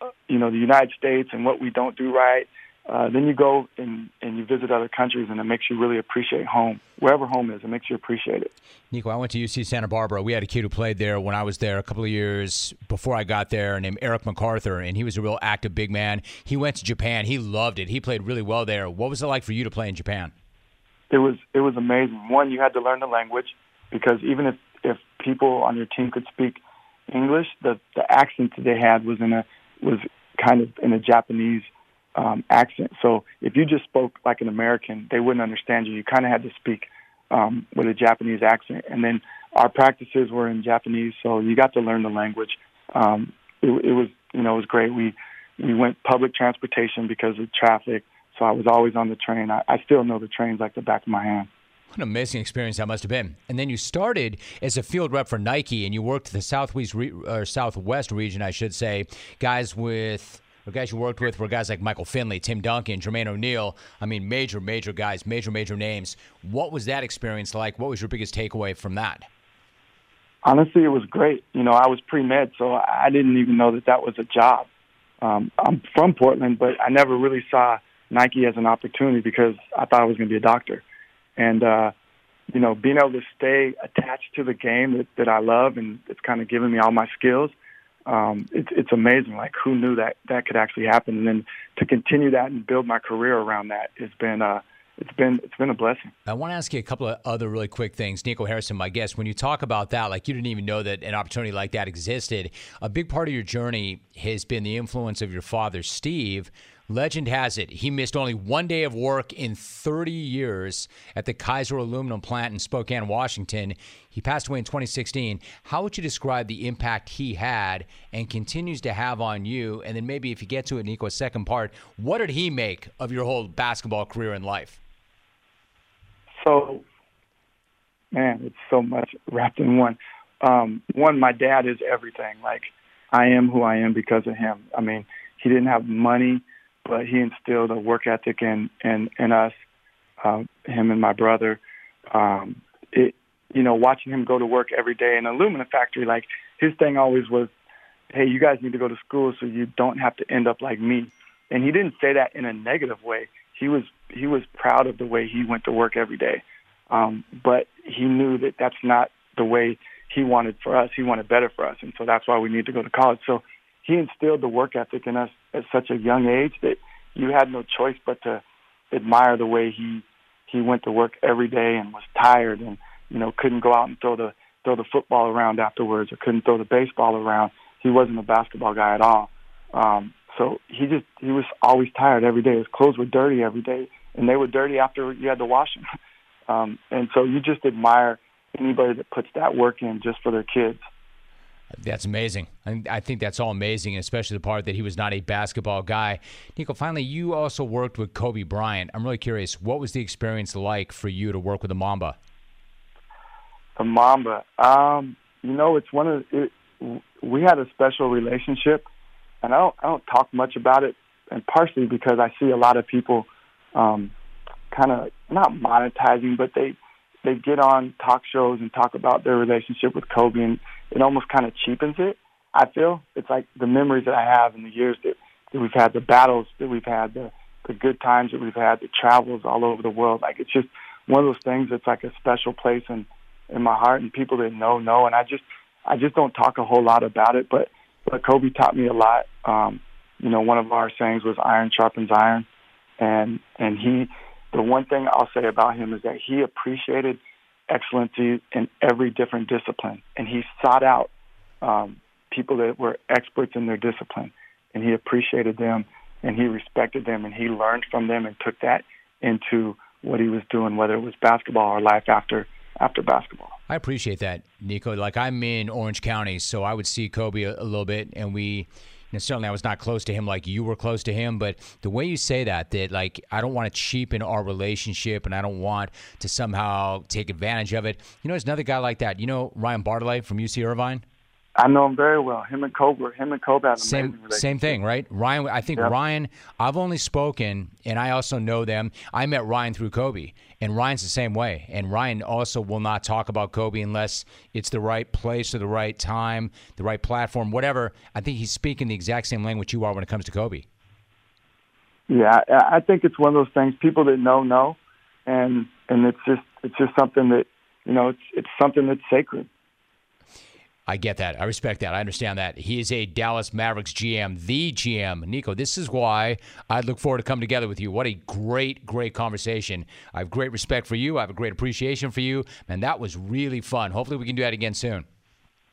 uh, you know, the United States and what we don't do right. Uh, then you go and, and you visit other countries, and it makes you really appreciate home. Wherever home is, it makes you appreciate it. Nico, I went to UC Santa Barbara. We had a kid who played there when I was there a couple of years before I got there, named Eric McArthur, and he was a real active big man. He went to Japan. He loved it. He played really well there. What was it like for you to play in Japan? It was it was amazing. One, you had to learn the language because even if if people on your team could speak English, the the accent that they had was in a was kind of in a Japanese um, accent. So if you just spoke like an American, they wouldn't understand you. You kind of had to speak um, with a Japanese accent. And then our practices were in Japanese, so you got to learn the language. Um, it, it was you know it was great. We we went public transportation because of traffic. So I was always on the train. I, I still know the trains like the back of my hand. What an amazing experience that must have been. And then you started as a field rep for Nike, and you worked the southwest re- or southwest region, I should say. Guys with or guys you worked with were guys like Michael Finley, Tim Duncan, Jermaine O'Neal. I mean, major, major guys, major, major names. What was that experience like? What was your biggest takeaway from that? Honestly, it was great. You know, I was pre med, so I didn't even know that that was a job. Um, I'm from Portland, but I never really saw Nike as an opportunity because I thought I was going to be a doctor. And, uh, you know, being able to stay attached to the game that, that I love and it's kind of given me all my skills, um, it, it's amazing. Like, who knew that that could actually happen? And then to continue that and build my career around that has been, uh, it's been it's been a blessing. I want to ask you a couple of other really quick things. Nico Harrison, my guest, when you talk about that, like you didn't even know that an opportunity like that existed. A big part of your journey has been the influence of your father, Steve, Legend has it he missed only one day of work in 30 years at the Kaiser aluminum plant in Spokane, Washington. He passed away in 2016. How would you describe the impact he had and continues to have on you? And then maybe if you get to it, Nico, a second part, what did he make of your whole basketball career and life? So, man, it's so much wrapped in one. Um, one, my dad is everything. Like, I am who I am because of him. I mean, he didn't have money but he instilled a work ethic in in, in us. uh, him and my brother. Um, it, you know, watching him go to work every day in an aluminum factory, like his thing always was, "Hey, you guys need to go to school so you don't have to end up like me." And he didn't say that in a negative way. He was he was proud of the way he went to work every day, um, but he knew that that's not the way he wanted for us. He wanted better for us, and so that's why we need to go to college. So he instilled the work ethic in us at such a young age that you had no choice but to admire the way he he went to work every day and was tired and you know couldn't go out and throw the throw the football around afterwards or couldn't throw the baseball around. He wasn't a basketball guy at all. Um, so he just he was always tired every day. His clothes were dirty every day, and they were dirty after you had to wash them. Um, and so you just admire anybody that puts that work in just for their kids. That's amazing. I think that's all amazing, especially the part that he was not a basketball guy. Nico, finally, you also worked with Kobe Bryant. I'm really curious, what was the experience like for you to work with the Mamba? The Mamba, um, you know, it's one of it, we had a special relationship, and I don't I don't talk much about it, and partially because I see a lot of people, um, kind of not monetizing, but they they get on talk shows and talk about their relationship with Kobe, and it almost kind of cheapens it. I feel it's like the memories that I have in the years that, that we've had, the battles that we've had, the the good times that we've had, the travels all over the world. Like it's just one of those things that's like a special place in in my heart, and people that know know. And I just I just don't talk a whole lot about it, but but Kobe taught me a lot. Um, you know, one of our sayings was "iron sharpens iron," and and he the one thing I'll say about him is that he appreciated excellency in every different discipline, and he sought out um, people that were experts in their discipline, and he appreciated them, and he respected them, and he learned from them, and took that into what he was doing, whether it was basketball or life after after basketball. I appreciate that, Nico. Like I'm in Orange County, so I would see Kobe a, a little bit, and we certainly I was not close to him like you were close to him, but the way you say that, that like I don't want to cheapen our relationship and I don't want to somehow take advantage of it. You know, there's another guy like that. You know, Ryan Bartley from UC Irvine? I know him very well. Him and Kobe, him and Kobe have same same thing, right? Ryan, I think yep. Ryan. I've only spoken, and I also know them. I met Ryan through Kobe, and Ryan's the same way. And Ryan also will not talk about Kobe unless it's the right place or the right time, the right platform, whatever. I think he's speaking the exact same language you are when it comes to Kobe. Yeah, I think it's one of those things. People that know know, and and it's just it's just something that you know it's it's something that's sacred I get that. I respect that. I understand that. He is a Dallas Mavericks GM, the GM. Nico, this is why I look forward to coming together with you. What a great, great conversation. I have great respect for you. I have a great appreciation for you. And that was really fun. Hopefully, we can do that again soon.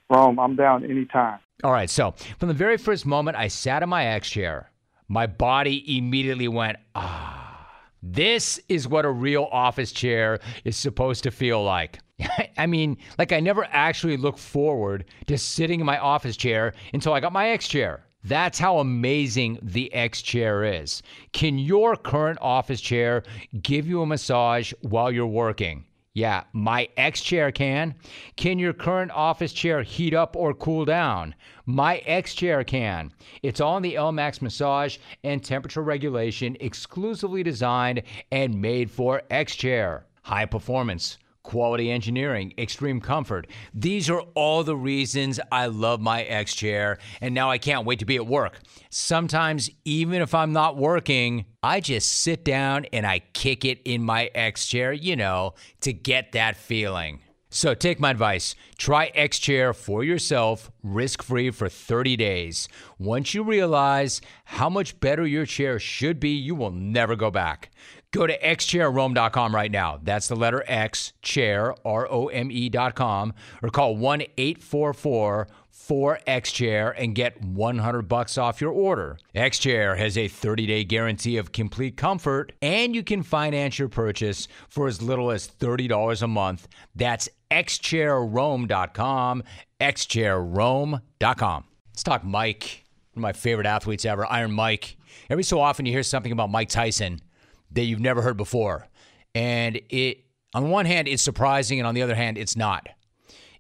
Rome, I'm down anytime. All right. So, from the very first moment I sat in my X chair, my body immediately went, ah. This is what a real office chair is supposed to feel like. I mean, like I never actually looked forward to sitting in my office chair until I got my X chair. That's how amazing the X chair is. Can your current office chair give you a massage while you're working? Yeah, my X chair can. Can your current office chair heat up or cool down? My X chair can. It's on the ELEMAX massage and temperature regulation, exclusively designed and made for X chair. High performance quality engineering, extreme comfort. These are all the reasons I love my X chair, and now I can't wait to be at work. Sometimes, even if I'm not working, I just sit down and I kick it in my X chair, you know, to get that feeling. So take my advice. Try X Chair for yourself, risk free for 30 days. Once you realize how much better your chair should be, you will never go back. Go to xchairrome.com right now. That's the letter X, chair, R O M E.com, or call 1 844 4X Chair and get 100 bucks off your order. X Chair has a 30 day guarantee of complete comfort, and you can finance your purchase for as little as $30 a month. That's xchairrome.com, xchairrome.com. Let's talk Mike, one of my favorite athletes ever, Iron Mike. Every so often you hear something about Mike Tyson that you've never heard before. And it, on one hand, it's surprising, and on the other hand, it's not.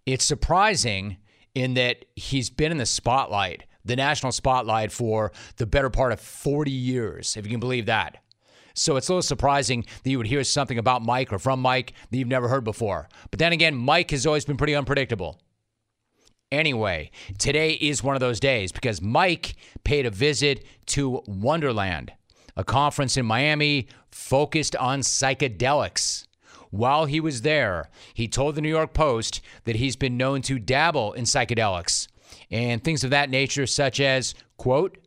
It's surprising in that he's been in the spotlight, the national spotlight, for the better part of 40 years, if you can believe that. So it's a little surprising that you would hear something about Mike or from Mike that you've never heard before. But then again, Mike has always been pretty unpredictable. Anyway, today is one of those days because Mike paid a visit to Wonderland, a conference in Miami focused on psychedelics. While he was there, he told the New York Post that he's been known to dabble in psychedelics and things of that nature, such as, quote,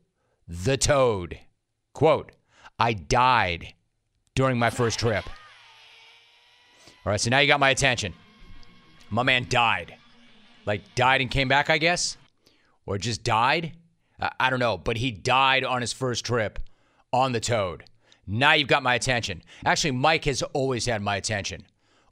the toad. Quote, I died during my first trip. All right, so now you got my attention. My man died. Like, died and came back, I guess? Or just died? I don't know, but he died on his first trip on the toad. Now you've got my attention. Actually, Mike has always had my attention.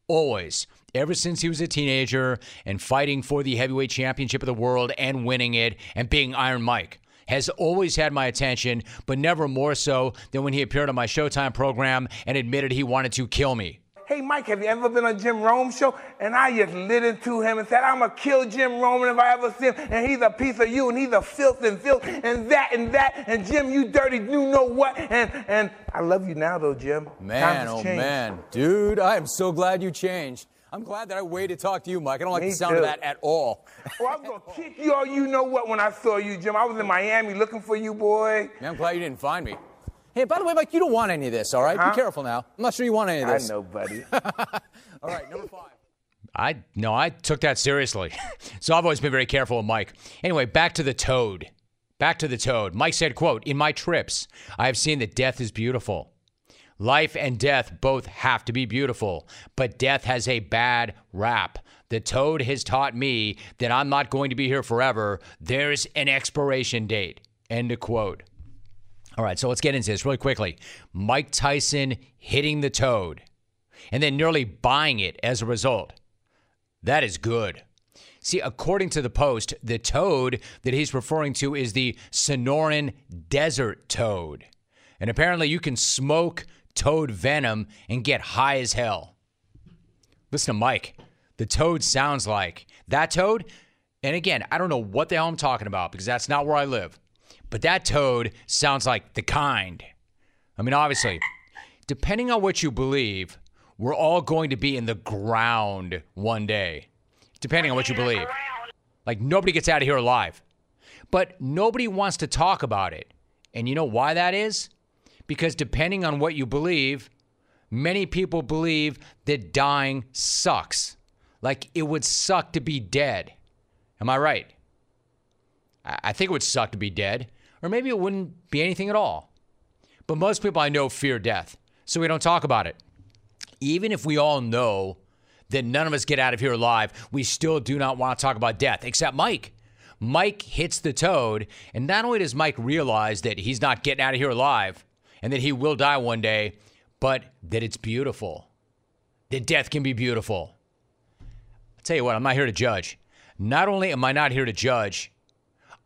Always. Ever since he was a teenager and fighting for the heavyweight championship of the world and winning it and being Iron Mike has always had my attention, but never more so than when he appeared on my Showtime program and admitted he wanted to kill me. Hey, Mike, have you ever been on Jim Rome show? And I just lit into him and said, I'm going to kill Jim Rome if I ever see him. And he's a piece of you, and he's a filth and filth, and that and that. And Jim, you dirty, you know what? And and I love you now, though, Jim. Man, oh changed. man. Dude, I am so glad you changed. I'm glad that I waited to talk to you, Mike. I don't like Me the sound too. of that at all. Well, I was going to kick you all you know what when I saw you, Jim. I was in Miami looking for you, boy. Man, I'm glad you didn't find me. Hey, by the way, Mike, you don't want any of this, all right? Huh? Be careful now. I'm not sure you want any of this. I this. know, buddy. all right, number five. I no, I took that seriously. so I've always been very careful with Mike. Anyway, back to the toad. Back to the toad. Mike said, quote, In my trips, I have seen that death is beautiful. Life and death both have to be beautiful, but death has a bad rap. The toad has taught me that I'm not going to be here forever. There's an expiration date. End of quote. All right, so let's get into this really quickly. Mike Tyson hitting the toad and then nearly buying it as a result. That is good. See, according to the Post, the toad that he's referring to is the Sonoran desert toad. And apparently, you can smoke toad venom and get high as hell. Listen to Mike. The toad sounds like that toad. And again, I don't know what the hell I'm talking about because that's not where I live. But that toad sounds like the kind. I mean, obviously, depending on what you believe, we're all going to be in the ground one day. Depending on what you believe. Like, nobody gets out of here alive. But nobody wants to talk about it. And you know why that is? Because depending on what you believe, many people believe that dying sucks. Like, it would suck to be dead. Am I right? I think it would suck to be dead. Or maybe it wouldn't be anything at all. But most people I know fear death, so we don't talk about it. Even if we all know that none of us get out of here alive, we still do not want to talk about death, except Mike. Mike hits the toad, and not only does Mike realize that he's not getting out of here alive and that he will die one day, but that it's beautiful. That death can be beautiful. I'll tell you what, I'm not here to judge. Not only am I not here to judge,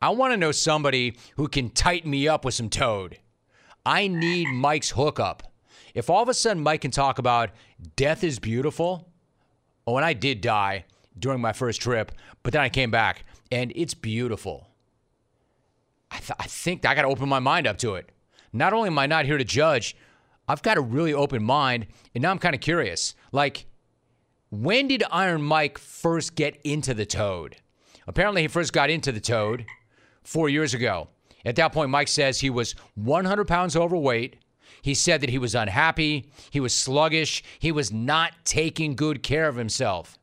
I want to know somebody who can tighten me up with some toad. I need Mike's hookup. If all of a sudden Mike can talk about death is beautiful, oh, and I did die during my first trip, but then I came back and it's beautiful. I, th- I think I got to open my mind up to it. Not only am I not here to judge, I've got a really open mind, and now I'm kind of curious. Like, when did Iron Mike first get into the Toad? Apparently, he first got into the Toad four years ago. At that point, Mike says he was 100 pounds overweight. He said that he was unhappy, he was sluggish, he was not taking good care of himself.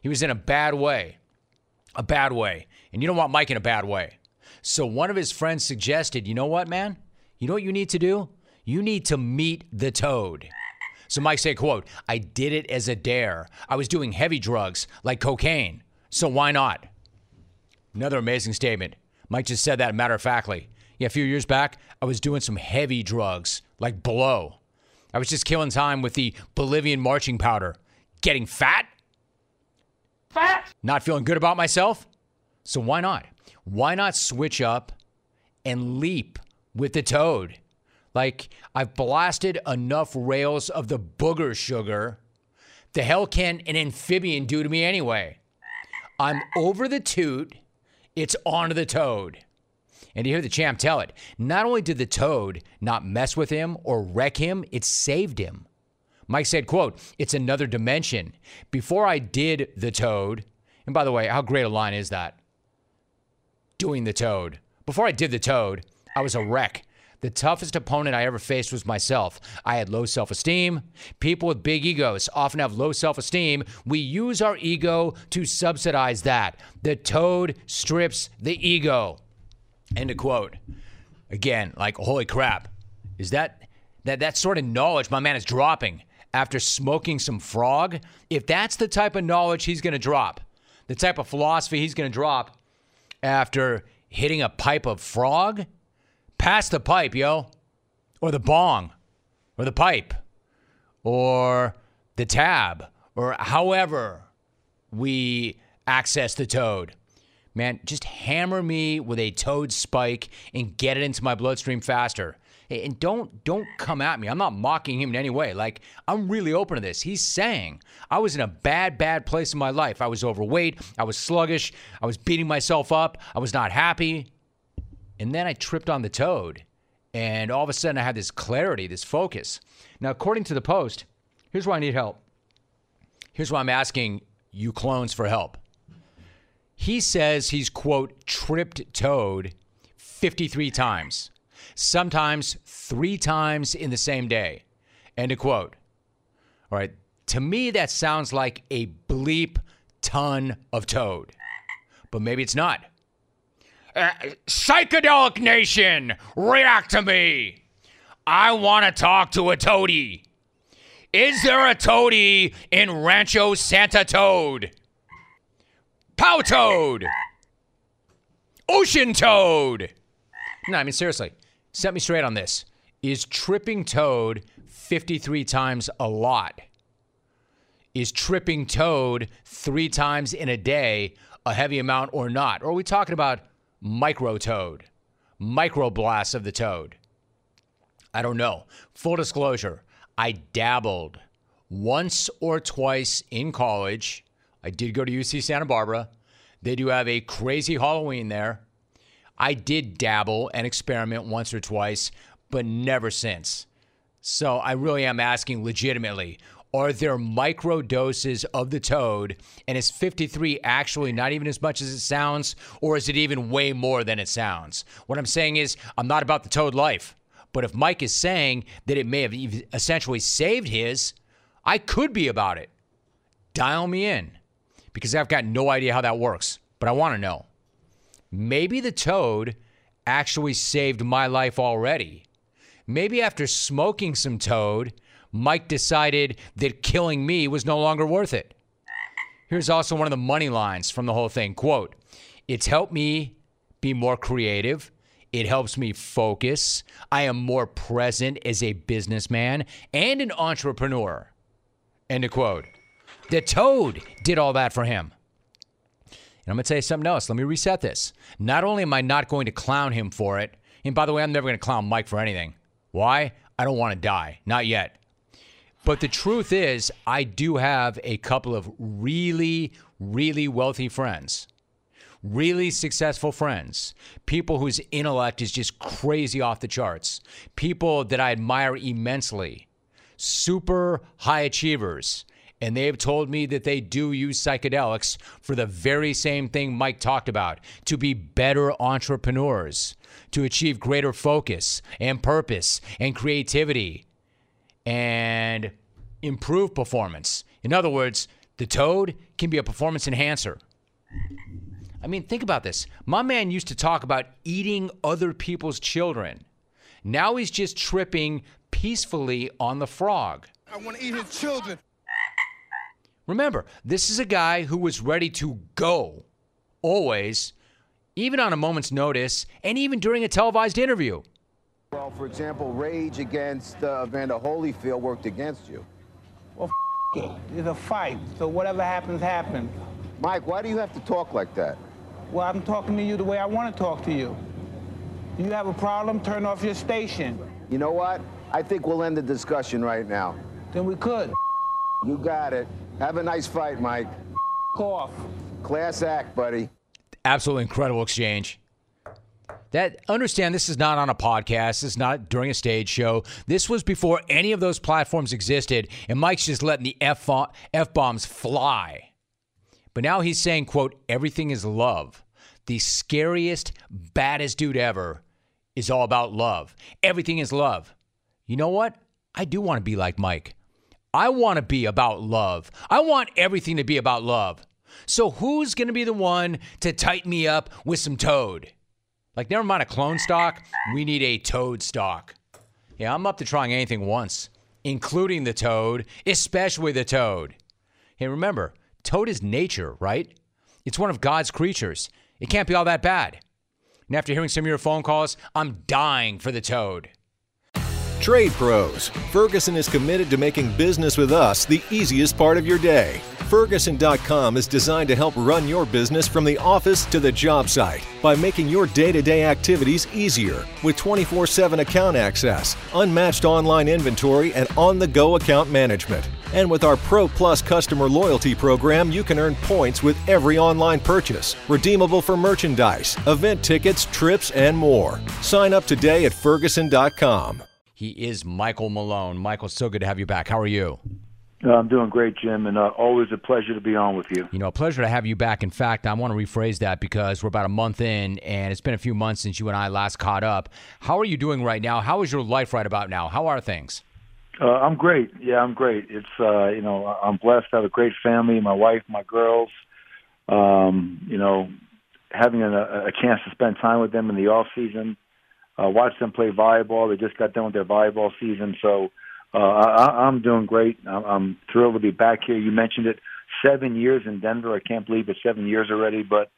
He was in a bad way. A bad way. And you don't want Mike in a bad way. So one of his friends suggested, you know what, man? You know what you need to do? You need to meet the toad. So Mike said, quote, I did it as a dare. I was doing heavy drugs like cocaine. So why not? Another amazing statement. Mike just said that matter of factly. Yeah, a few years back, I was doing some heavy drugs like blow. I was just killing time with the Bolivian marching powder. Getting fat? Fat? Not feeling good about myself? So why not? Why not switch up and leap with the toad? Like, I've blasted enough rails of the booger sugar. The hell can an amphibian do to me anyway? I'm over the toot. It's on to the toad. And you hear the champ tell it, not only did the toad not mess with him or wreck him, it saved him. Mike said, quote, it's another dimension. Before I did the toad, and by the way, how great a line is that? Doing the toad. Before I did the toad, I was a wreck. The toughest opponent I ever faced was myself. I had low self esteem. People with big egos often have low self esteem. We use our ego to subsidize that. The toad strips the ego. End of quote. Again, like, holy crap. Is that that that sort of knowledge my man is dropping after smoking some frog? If that's the type of knowledge he's going to drop, the type of philosophy he's going to drop after hitting a pipe of frog, pass the pipe, yo. Or the bong, or the pipe, or the tab, or however we access the toad. Man, just hammer me with a toad spike and get it into my bloodstream faster. And don't don't come at me. I'm not mocking him in any way. Like I'm really open to this. He's saying I was in a bad bad place in my life. I was overweight, I was sluggish, I was beating myself up, I was not happy. And then I tripped on the toad. And all of a sudden I had this clarity, this focus. Now, according to the post, here's why I need help. Here's why I'm asking you clones for help. He says he's, quote, tripped toad 53 times sometimes three times in the same day. End of quote. All right. To me, that sounds like a bleep ton of toad, but maybe it's not. Uh, Psychedelic Nation, react to me. I want to talk to a toady. Is there a toady in Rancho Santa Toad? Pow Toad! Ocean Toad! No, I mean, seriously set me straight on this. Is tripping Toad 53 times a lot? Is tripping Toad three times in a day a heavy amount or not? Or are we talking about micro Toad, micro blasts of the Toad? I don't know. Full disclosure, I dabbled once or twice in college. I did go to UC Santa Barbara. They do have a crazy Halloween there. I did dabble and experiment once or twice, but never since. So I really am asking legitimately are there micro doses of the toad? And is 53 actually not even as much as it sounds? Or is it even way more than it sounds? What I'm saying is, I'm not about the toad life. But if Mike is saying that it may have essentially saved his, I could be about it. Dial me in because I've got no idea how that works, but I want to know maybe the toad actually saved my life already. Maybe after smoking some toad, Mike decided that killing me was no longer worth it. Here's also one of the money lines from the whole thing. Quote, it's helped me be more creative. It helps me focus. I am more present as a businessman and an entrepreneur. End of quote. The toad did all that for him. And I'm going to tell you something else. Let me reset this. Not only am I not going to clown him for it, and by the way, I'm never going to clown Mike for anything. Why? I don't want to die. Not yet. But the truth is, I do have a couple of really, really wealthy friends, really successful friends, people whose intellect is just crazy off the charts, people that I admire immensely, super high achievers and they have told me that they do use psychedelics for the very same thing Mike talked about to be better entrepreneurs, to achieve greater focus and purpose and creativity and improve performance. In other words, the toad can be a performance enhancer. I mean, think about this. My man used to talk about eating other people's children. Now he's just tripping peacefully on the frog. I want to eat his children. Remember, this is a guy who was ready to go, always, even on a moment's notice, and even during a televised interview. Well, for example, Rage against uh, Evander Holyfield worked against you. Well, f- it. It's a fight, so whatever happens, happens. Mike, why do you have to talk like that? Well, I'm talking to you the way I want to talk to you. You have a problem, turn off your station. You know what? I think we'll end the discussion right now. Then we could. You got it. Have a nice fight, Mike. off. Class act, buddy. Absolutely incredible exchange. That understand this is not on a podcast. This is not during a stage show. This was before any of those platforms existed, and Mike's just letting the f f bombs fly. But now he's saying, "quote Everything is love." The scariest, baddest dude ever is all about love. Everything is love. You know what? I do want to be like Mike. I want to be about love. I want everything to be about love. So who's going to be the one to tighten me up with some toad? Like, never mind a clone stock, we need a toad stock. Yeah, I'm up to trying anything once, including the toad, especially the toad. Hey, remember, toad is nature, right? It's one of God's creatures. It can't be all that bad. And after hearing some of your phone calls, I'm dying for the toad. Trade Pros. Ferguson is committed to making business with us the easiest part of your day. Ferguson.com is designed to help run your business from the office to the job site by making your day to day activities easier with 24 7 account access, unmatched online inventory, and on the go account management. And with our Pro Plus customer loyalty program, you can earn points with every online purchase, redeemable for merchandise, event tickets, trips, and more. Sign up today at Ferguson.com. He is Michael Malone. Michael, so good to have you back. How are you? Uh, I'm doing great, Jim, and uh, always a pleasure to be on with you. You know, a pleasure to have you back. In fact, I want to rephrase that because we're about a month in, and it's been a few months since you and I last caught up. How are you doing right now? How is your life right about now? How are things? Uh, I'm great. Yeah, I'm great. It's uh, you know, I'm blessed to have a great family. My wife, my girls. Um, you know, having a, a chance to spend time with them in the off season uh, watch them play volleyball. They just got done with their volleyball season, so uh, I, I'm doing great. I'm, I'm thrilled to be back here. You mentioned it, seven years in Denver. I can't believe it's seven years already, but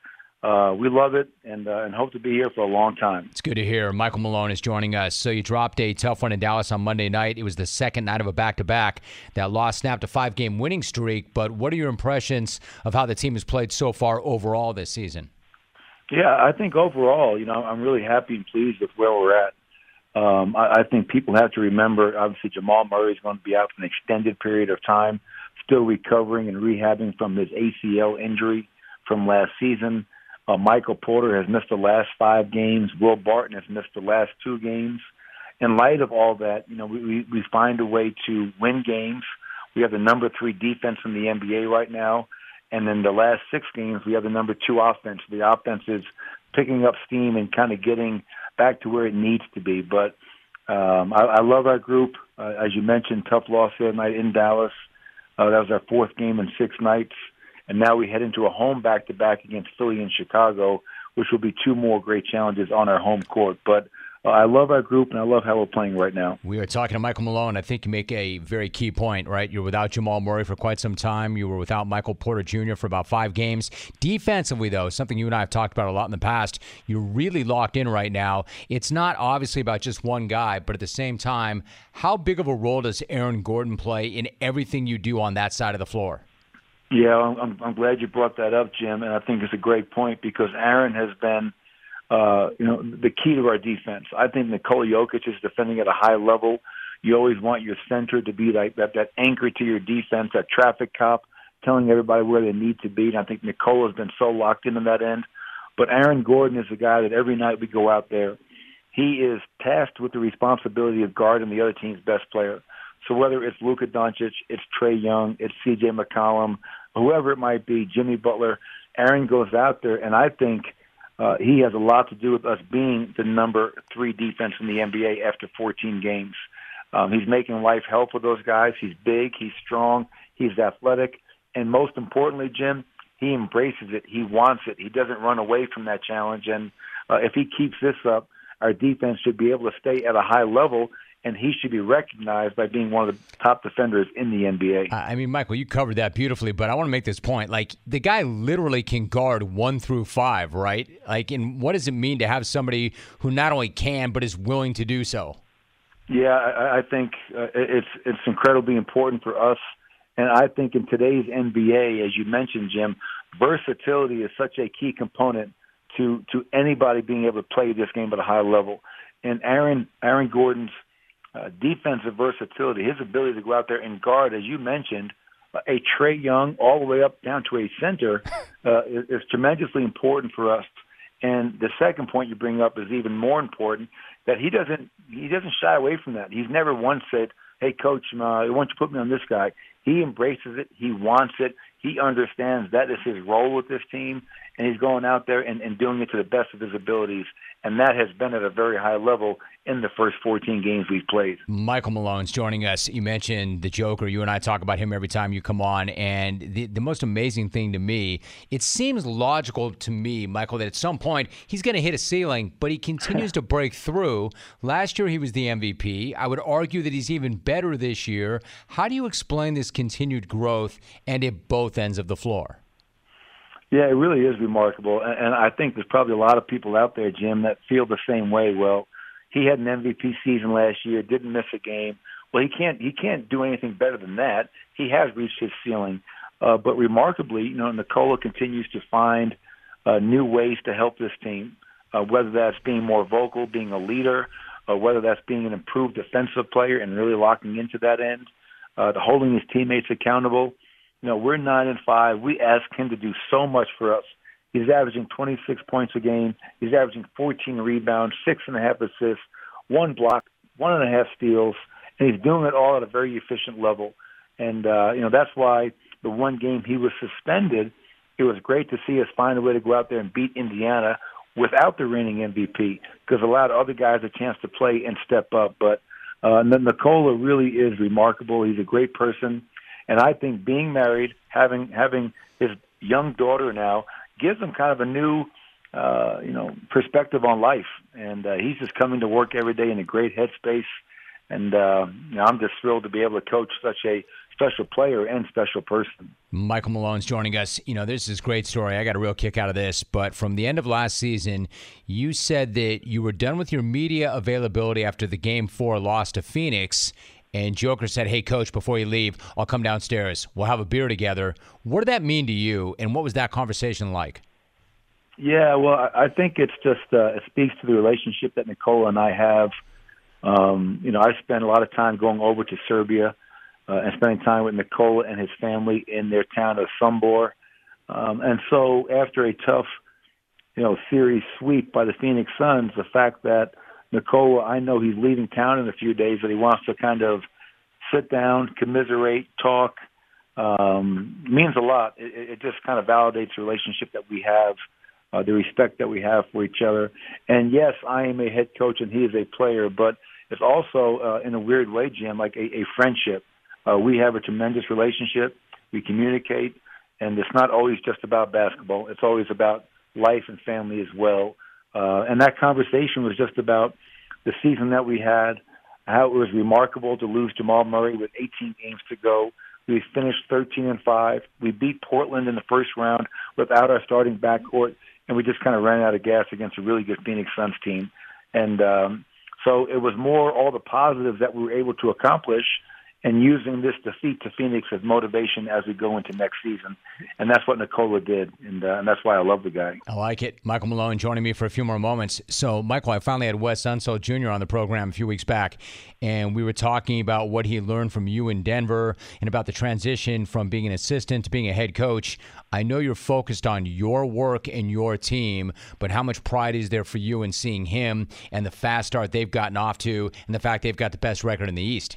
uh, we love it and uh, and hope to be here for a long time. It's good to hear. Michael Malone is joining us. So you dropped a tough one in Dallas on Monday night. It was the second night of a back-to-back. That loss snapped a five-game winning streak. But what are your impressions of how the team has played so far overall this season? Yeah, I think overall, you know, I'm really happy and pleased with where we're at. Um, I, I think people have to remember, obviously, Jamal Murray is going to be out for an extended period of time, still recovering and rehabbing from his ACL injury from last season. Uh, Michael Porter has missed the last five games. Will Barton has missed the last two games. In light of all that, you know, we, we find a way to win games. We have the number three defense in the NBA right now. And then the last six games, we have the number two offense. The offense is picking up steam and kind of getting back to where it needs to be. But um, I, I love our group. Uh, as you mentioned, tough loss the other night in Dallas. Uh, that was our fourth game in six nights. And now we head into a home back to back against Philly and Chicago, which will be two more great challenges on our home court. But uh, I love our group, and I love how we're playing right now. We are talking to Michael Malone. I think you make a very key point, right? You're without Jamal Murray for quite some time. You were without Michael Porter Jr. for about five games. Defensively, though, something you and I have talked about a lot in the past, you're really locked in right now. It's not obviously about just one guy, but at the same time, how big of a role does Aaron Gordon play in everything you do on that side of the floor? Yeah, I'm, I'm glad you brought that up, Jim, and I think it's a great point because Aaron has been – uh, you know, the key to our defense. I think Nikola Jokic is defending at a high level. You always want your center to be like that, that anchor to your defense, that traffic cop, telling everybody where they need to be. And I think Nikola's been so locked into that end. But Aaron Gordon is the guy that every night we go out there, he is tasked with the responsibility of guarding the other team's best player. So whether it's Luka Doncic, it's Trae Young, it's C.J. McCollum, whoever it might be, Jimmy Butler, Aaron goes out there, and I think – uh, he has a lot to do with us being the number three defense in the NBA after 14 games. Um, he's making life hell for those guys. He's big, he's strong, he's athletic, and most importantly, Jim, he embraces it. He wants it. He doesn't run away from that challenge. And uh, if he keeps this up, our defense should be able to stay at a high level and he should be recognized by being one of the top defenders in the NBA. I mean, Michael, you covered that beautifully, but I want to make this point. Like, the guy literally can guard one through five, right? Like, and what does it mean to have somebody who not only can, but is willing to do so? Yeah, I, I think uh, it's it's incredibly important for us, and I think in today's NBA, as you mentioned, Jim, versatility is such a key component to to anybody being able to play this game at a high level. And Aaron Aaron Gordon's uh, defensive versatility, his ability to go out there and guard, as you mentioned, a Trae Young all the way up down to a center uh, is, is tremendously important for us. And the second point you bring up is even more important that he doesn't he doesn't shy away from that. He's never once said, "Hey, coach, uh, why don't you put me on this guy?" He embraces it. He wants it. He understands that is his role with this team, and he's going out there and, and doing it to the best of his abilities. And that has been at a very high level in the first 14 games we've played. Michael Malone's joining us. You mentioned the Joker. You and I talk about him every time you come on. And the, the most amazing thing to me, it seems logical to me, Michael, that at some point he's going to hit a ceiling, but he continues to break through. Last year he was the MVP. I would argue that he's even better this year. How do you explain this continued growth and at both ends of the floor? Yeah, it really is remarkable. And I think there's probably a lot of people out there, Jim, that feel the same way. Well, he had an MVP season last year, didn't miss a game. Well, he can't he can't do anything better than that. He has reached his ceiling. Uh, but remarkably, you know, Nikola continues to find uh, new ways to help this team, uh, whether that's being more vocal, being a leader, uh, whether that's being an improved defensive player and really locking into that end, uh, to holding his teammates accountable. You know, we're nine and five. We ask him to do so much for us. He's averaging 26 points a game. He's averaging 14 rebounds, six and a half assists, one block, one and a half steals, and he's doing it all at a very efficient level. And uh, you know that's why the one game he was suspended, it was great to see us find a way to go out there and beat Indiana without the reigning MVP because it allowed other guys a chance to play and step up. But uh, Nikola really is remarkable. He's a great person, and I think being married, having having his young daughter now, gives him kind of a new, uh, you know, perspective on life. And uh, he's just coming to work every day in a great headspace. And uh, you know, I'm just thrilled to be able to coach such a special player and special person. Michael Malone's joining us. You know, this is a great story. I got a real kick out of this. But from the end of last season, you said that you were done with your media availability after the game four loss to Phoenix. And Joker said, Hey, coach, before you leave, I'll come downstairs. We'll have a beer together. What did that mean to you? And what was that conversation like? Yeah, well, I think it's just, uh, it speaks to the relationship that Nikola and I have. Um, you know, I spent a lot of time going over to Serbia uh, and spending time with Nikola and his family in their town of Sombor. Um, and so after a tough, you know, series sweep by the Phoenix Suns, the fact that Nikola, I know he's leaving town in a few days, but he wants to kind of sit down, commiserate, talk. Um, means a lot. It, it just kind of validates the relationship that we have, uh, the respect that we have for each other. And yes, I am a head coach and he is a player, but it's also uh, in a weird way, Jim, like a, a friendship. Uh, we have a tremendous relationship. We communicate, and it's not always just about basketball. It's always about life and family as well. Uh, and that conversation was just about the season that we had, how it was remarkable to lose Jamal Murray with 18 games to go. We finished 13 and five. We beat Portland in the first round without our starting backcourt, and we just kind of ran out of gas against a really good Phoenix Suns team. And um, so it was more all the positives that we were able to accomplish and using this defeat to Phoenix as motivation as we go into next season. And that's what Nikola did, and, uh, and that's why I love the guy. I like it. Michael Malone joining me for a few more moments. So, Michael, I finally had Wes Unseld Jr. on the program a few weeks back, and we were talking about what he learned from you in Denver and about the transition from being an assistant to being a head coach. I know you're focused on your work and your team, but how much pride is there for you in seeing him and the fast start they've gotten off to and the fact they've got the best record in the East?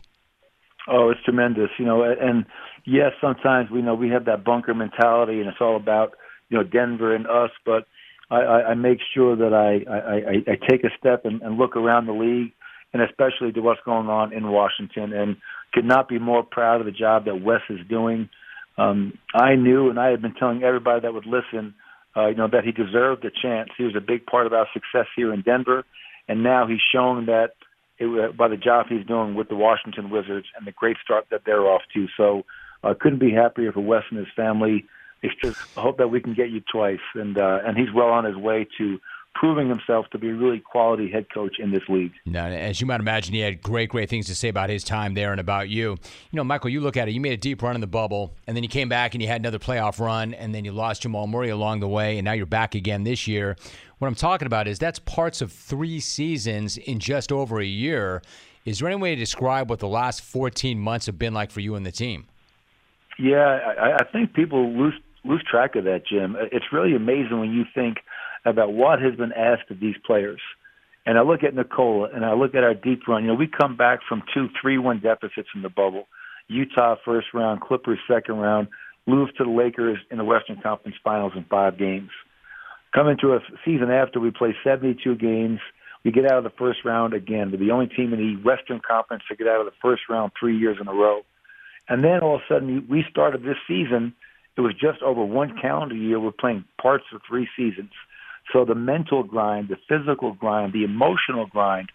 Oh, it's tremendous, you know. And yes, sometimes we know we have that bunker mentality, and it's all about you know Denver and us. But I, I, I make sure that I, I, I take a step and, and look around the league, and especially to what's going on in Washington, and could not be more proud of the job that Wes is doing. Um, I knew, and I had been telling everybody that would listen, uh, you know, that he deserved a chance. He was a big part of our success here in Denver, and now he's shown that it, by the job he's doing with the Washington Wizards and the great start that they're off to. So uh, couldn't be happier for Wes and his family. It's just I hope that we can get you twice, and uh, and he's well on his way to proving himself to be a really quality head coach in this league. Now, as you might imagine, he had great, great things to say about his time there and about you. You know, Michael, you look at it, you made a deep run in the bubble, and then you came back and you had another playoff run, and then you lost Jamal Murray along the way, and now you're back again this year. What I'm talking about is that's parts of three seasons in just over a year. Is there any way to describe what the last 14 months have been like for you and the team? Yeah, I, I think people lose lose track of that, Jim. It's really amazing when you think about what has been asked of these players. And I look at Nikola and I look at our deep run. You know, we come back from two, three one deficits in the bubble. Utah first round, Clippers second round, lose to the Lakers in the Western Conference Finals in five games. Coming to a season after we play 72 games, we get out of the first round again. We're the only team in the Western Conference to get out of the first round three years in a row. And then all of a sudden, we started this season. It was just over one calendar year. We're playing parts of three seasons. So the mental grind, the physical grind, the emotional grind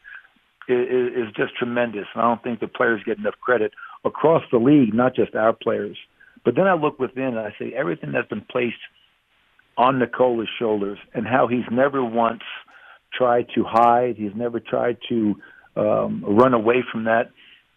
is, is just tremendous. And I don't think the players get enough credit across the league, not just our players. But then I look within and I say everything that's been placed on Nikola's shoulders and how he's never once tried to hide. He's never tried to um, run away from that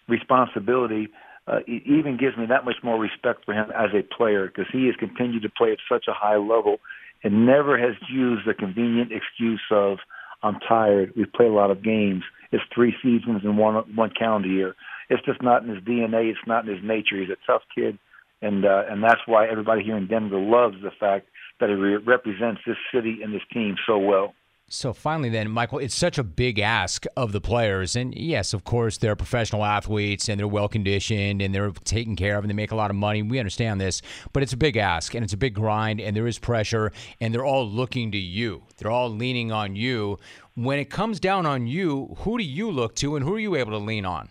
responsibility. Uh, it even gives me that much more respect for him as a player because he has continued to play at such a high level and never has used the convenient excuse of I'm tired. We've played a lot of games. It's three seasons in one one calendar year. It's just not in his DNA. It's not in his nature. He's a tough kid, and uh, and that's why everybody here in Denver loves the fact that he re- represents this city and this team so well. So finally, then, Michael, it's such a big ask of the players. And yes, of course, they're professional athletes and they're well conditioned and they're taken care of and they make a lot of money. We understand this, but it's a big ask and it's a big grind and there is pressure and they're all looking to you. They're all leaning on you. When it comes down on you, who do you look to and who are you able to lean on?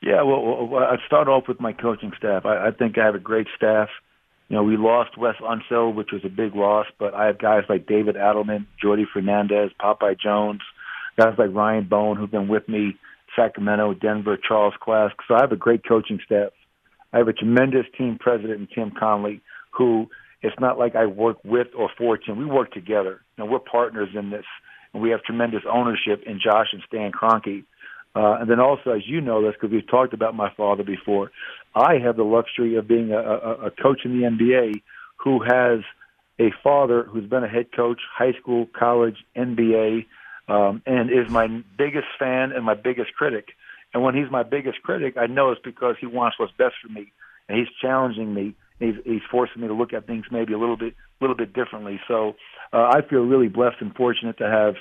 Yeah, well, I'd start off with my coaching staff. I, I think I have a great staff. You know, we lost Wes Unseld, which was a big loss, but I have guys like David Adelman, Jordi Fernandez, Popeye Jones, guys like Ryan Bowen who've been with me, Sacramento, Denver, Charles Klask. So I have a great coaching staff. I have a tremendous team president in Tim Connolly, who it's not like I work with or for Tim. We work together. Know, we're partners in this, and we have tremendous ownership in Josh and Stan Kroenke. Uh, and then also, as you know this, because we've talked about my father before, I have the luxury of being a, a, a coach in the NBA who has a father who's been a head coach, high school, college, NBA, um, and is my biggest fan and my biggest critic. And when he's my biggest critic, I know it's because he wants what's best for me, and he's challenging me. He's, he's forcing me to look at things maybe a little bit, little bit differently. So uh, I feel really blessed and fortunate to have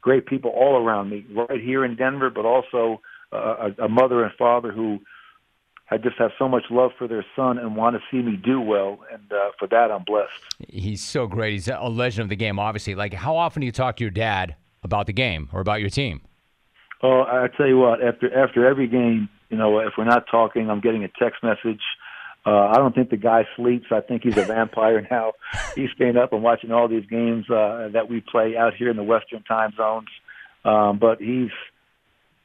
great people all around me, right here in Denver, but also uh, a, a mother and father who I just have so much love for their son and want to see me do well, and uh, for that I'm blessed. He's so great. He's a legend of the game, obviously. Like, how often do you talk to your dad about the game or about your team? Oh, I tell you what. After after every game, you know, if we're not talking, I'm getting a text message. Uh, I don't think the guy sleeps. I think he's a vampire now. He's staying up and watching all these games uh, that we play out here in the Western time zones. Um, but he's,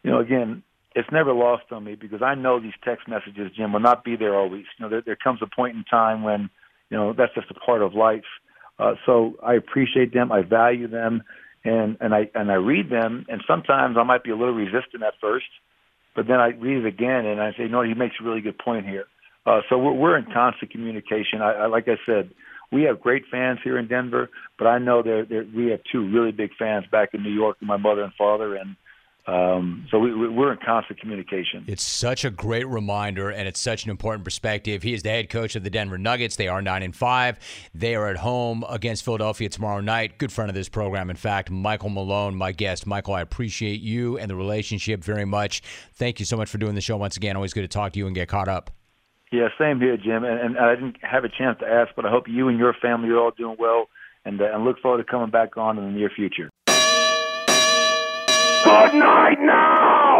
you know, again, it's never lost on me because I know these text messages, Jim, will not be there always. You know, there, there comes a point in time when, you know, that's just a part of life. Uh, so I appreciate them, I value them, and and I and I read them, and sometimes I might be a little resistant at first, but then I read it again and I say, no, he makes a really good point here. Uh, so we're, we're in constant communication. I, I, like I said, we have great fans here in Denver, but I know that we have two really big fans back in New York, my mother and father, and um, so we, we're in constant communication. It's such a great reminder, and it's such an important perspective. He is the head coach of the Denver Nuggets. They are nine and five. They are at home against Philadelphia tomorrow night. Good friend of this program, in fact, Michael Malone, my guest. Michael, I appreciate you and the relationship very much. Thank you so much for doing the show once again. Always good to talk to you and get caught up. Yeah, same here, Jim. And, and I didn't have a chance to ask, but I hope you and your family are all doing well, and, uh, and look forward to coming back on in the near future. Good night now.